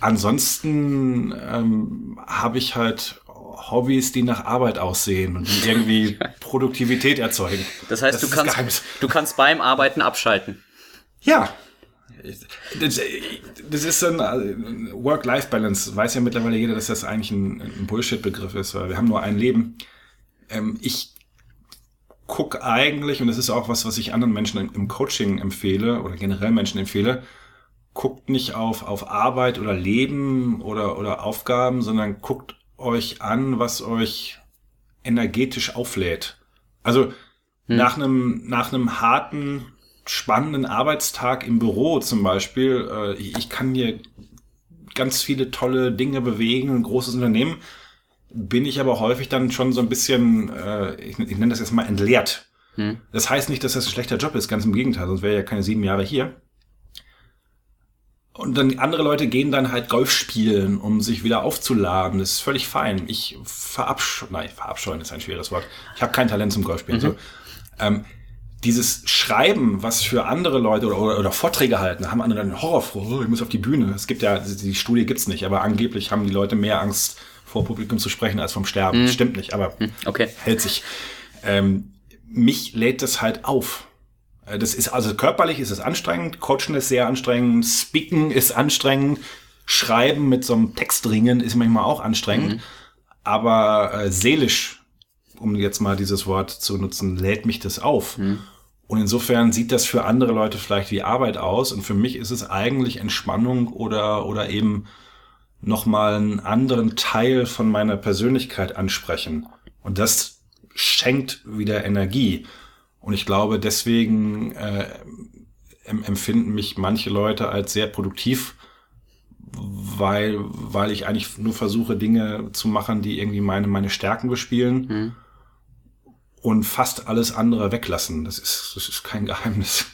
Ansonsten ähm, habe ich halt Hobbys, die nach Arbeit aussehen und die irgendwie [LAUGHS] Produktivität erzeugen. Das heißt, das du, kannst, du kannst beim Arbeiten abschalten. Ja. Das, das ist ein äh, Work-Life-Balance. Weiß ja mittlerweile jeder, dass das eigentlich ein, ein Bullshit-Begriff ist, weil wir haben nur ein Leben. Ähm, ich guck eigentlich, und das ist auch was, was ich anderen Menschen im Coaching empfehle oder generell Menschen empfehle, guckt nicht auf, auf Arbeit oder Leben oder, oder Aufgaben, sondern guckt euch an, was euch energetisch auflädt. Also hm. nach einem, nach einem harten, spannenden Arbeitstag im Büro zum Beispiel, äh, ich kann hier ganz viele tolle Dinge bewegen, ein großes Unternehmen, bin ich aber häufig dann schon so ein bisschen, äh, ich, ich nenne das jetzt mal entleert. Hm. Das heißt nicht, dass das ein schlechter Job ist, ganz im Gegenteil, sonst wäre ja keine sieben Jahre hier. Und dann andere Leute gehen dann halt Golf spielen, um sich wieder aufzuladen. Das ist völlig fein. Ich verabscheue, nein, verabscheuen ist ein schweres Wort. Ich habe kein Talent zum Golfspielen. Mhm. So. Ähm, dieses Schreiben, was für andere Leute oder, oder, oder Vorträge halten, haben andere dann Horror vor, oh, ich muss auf die Bühne. Es gibt ja, die Studie gibt's nicht, aber angeblich haben die Leute mehr Angst vor Publikum zu sprechen als vom Sterben. Mhm. Stimmt nicht, aber mhm. okay. hält sich. Ähm, mich lädt das halt auf. Äh, das ist also körperlich ist es anstrengend, Coachen ist sehr anstrengend, Speaken ist anstrengend, Schreiben mit so einem Textringen ist manchmal auch anstrengend, mhm. aber äh, seelisch, um jetzt mal dieses Wort zu nutzen, lädt mich das auf. Mhm. Und insofern sieht das für andere Leute vielleicht wie Arbeit aus und für mich ist es eigentlich Entspannung oder oder eben nochmal einen anderen Teil von meiner Persönlichkeit ansprechen. Und das schenkt wieder Energie. Und ich glaube, deswegen äh, empfinden mich manche Leute als sehr produktiv, weil, weil ich eigentlich nur versuche, Dinge zu machen, die irgendwie meine, meine Stärken bespielen. Mhm. Und fast alles andere weglassen. Das ist, das ist kein Geheimnis.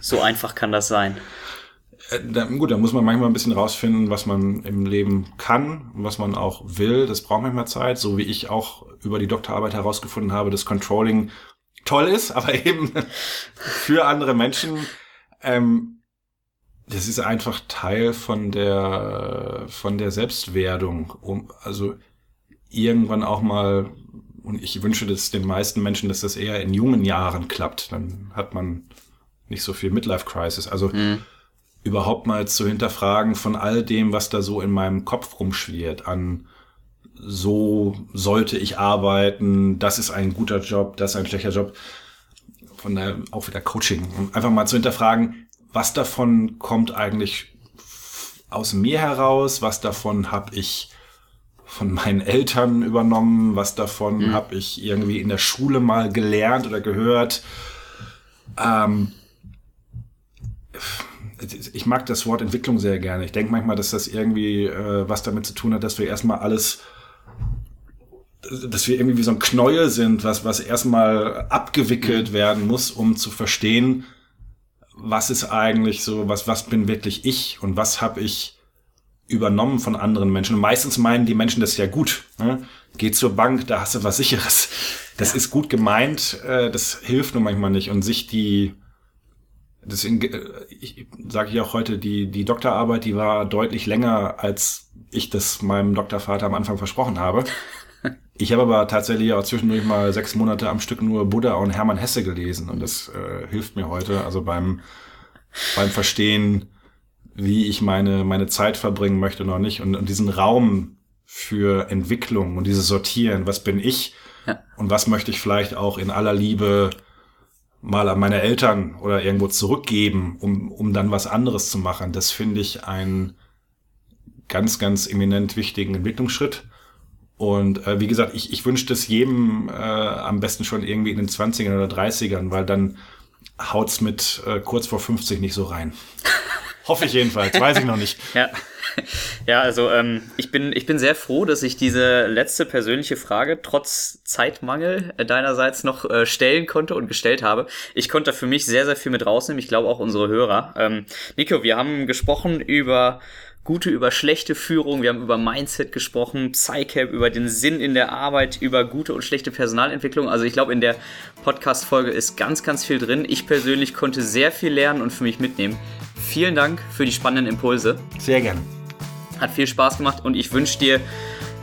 So einfach kann das sein. Äh, gut, da muss man manchmal ein bisschen rausfinden, was man im Leben kann was man auch will. Das braucht manchmal Zeit, so wie ich auch über die Doktorarbeit herausgefunden habe, dass Controlling toll ist, [LAUGHS] aber eben für andere Menschen. Ähm, das ist einfach Teil von der von der Selbstwerdung, um also irgendwann auch mal und ich wünsche das den meisten Menschen, dass das eher in jungen Jahren klappt. Dann hat man nicht so viel Midlife Crisis. Also mhm. Überhaupt mal zu hinterfragen von all dem, was da so in meinem Kopf rumschwirrt an so sollte ich arbeiten, das ist ein guter Job, das ist ein schlechter Job. Von daher auch wieder Coaching. Um einfach mal zu hinterfragen, was davon kommt eigentlich aus mir heraus, was davon habe ich von meinen Eltern übernommen, was davon mhm. habe ich irgendwie in der Schule mal gelernt oder gehört. Ähm, ich mag das Wort Entwicklung sehr gerne. Ich denke manchmal, dass das irgendwie äh, was damit zu tun hat, dass wir erstmal alles dass wir irgendwie wie so ein Knäuel sind, was, was erstmal abgewickelt werden muss, um zu verstehen, was ist eigentlich so, was, was bin wirklich ich und was habe ich übernommen von anderen Menschen. Und meistens meinen die Menschen das ja gut. Ne? Geh zur Bank, da hast du was Sicheres. Das ja. ist gut gemeint, äh, das hilft nur manchmal nicht. Und sich die, deswegen äh, ich, sage ich auch heute, die, die Doktorarbeit, die war deutlich länger, als ich das meinem Doktorvater am Anfang versprochen habe. [LAUGHS] Ich habe aber tatsächlich auch zwischendurch mal sechs Monate am Stück nur Buddha und Hermann Hesse gelesen und das äh, hilft mir heute, also beim, beim Verstehen, wie ich meine, meine Zeit verbringen möchte noch nicht und, und diesen Raum für Entwicklung und dieses Sortieren, was bin ich ja. und was möchte ich vielleicht auch in aller Liebe mal an meine Eltern oder irgendwo zurückgeben, um, um dann was anderes zu machen. Das finde ich einen ganz, ganz eminent wichtigen Entwicklungsschritt. Und äh, wie gesagt, ich, ich wünsche das jedem äh, am besten schon irgendwie in den 20ern oder 30ern, weil dann haut's mit äh, kurz vor 50 nicht so rein. [LAUGHS] Hoffe ich jedenfalls, weiß ich noch nicht. Ja. [LAUGHS] Ja, also ähm, ich, bin, ich bin sehr froh, dass ich diese letzte persönliche Frage trotz Zeitmangel äh, deinerseits noch äh, stellen konnte und gestellt habe. Ich konnte für mich sehr, sehr viel mit rausnehmen. Ich glaube auch unsere Hörer. Ähm, Nico, wir haben gesprochen über gute über schlechte Führung, wir haben über Mindset gesprochen, PsyCap, über den Sinn in der Arbeit, über gute und schlechte Personalentwicklung. Also ich glaube, in der Podcast-Folge ist ganz, ganz viel drin. Ich persönlich konnte sehr viel lernen und für mich mitnehmen. Vielen Dank für die spannenden Impulse. Sehr gern. Hat viel Spaß gemacht und ich wünsche dir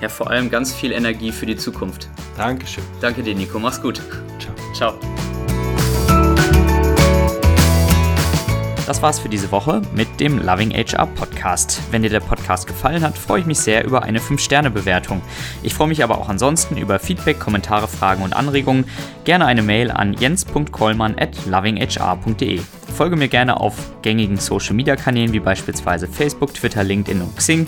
ja vor allem ganz viel Energie für die Zukunft. Dankeschön. Danke dir, Nico. Mach's gut. Ciao. Ciao. Das war's für diese Woche mit dem Loving HR Podcast. Wenn dir der Podcast gefallen hat, freue ich mich sehr über eine 5-Sterne-Bewertung. Ich freue mich aber auch ansonsten über Feedback, Kommentare, Fragen und Anregungen. Gerne eine Mail an jens.kollmann at lovinghr.de. Folge mir gerne auf gängigen Social Media Kanälen wie beispielsweise Facebook, Twitter, LinkedIn und Xing.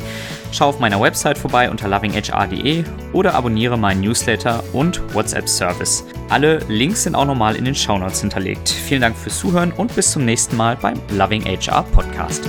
Schau auf meiner Website vorbei unter lovinghr.de oder abonniere meinen Newsletter und WhatsApp Service. Alle Links sind auch nochmal in den Shownotes hinterlegt. Vielen Dank fürs Zuhören und bis zum nächsten Mal beim Loving HR Podcast.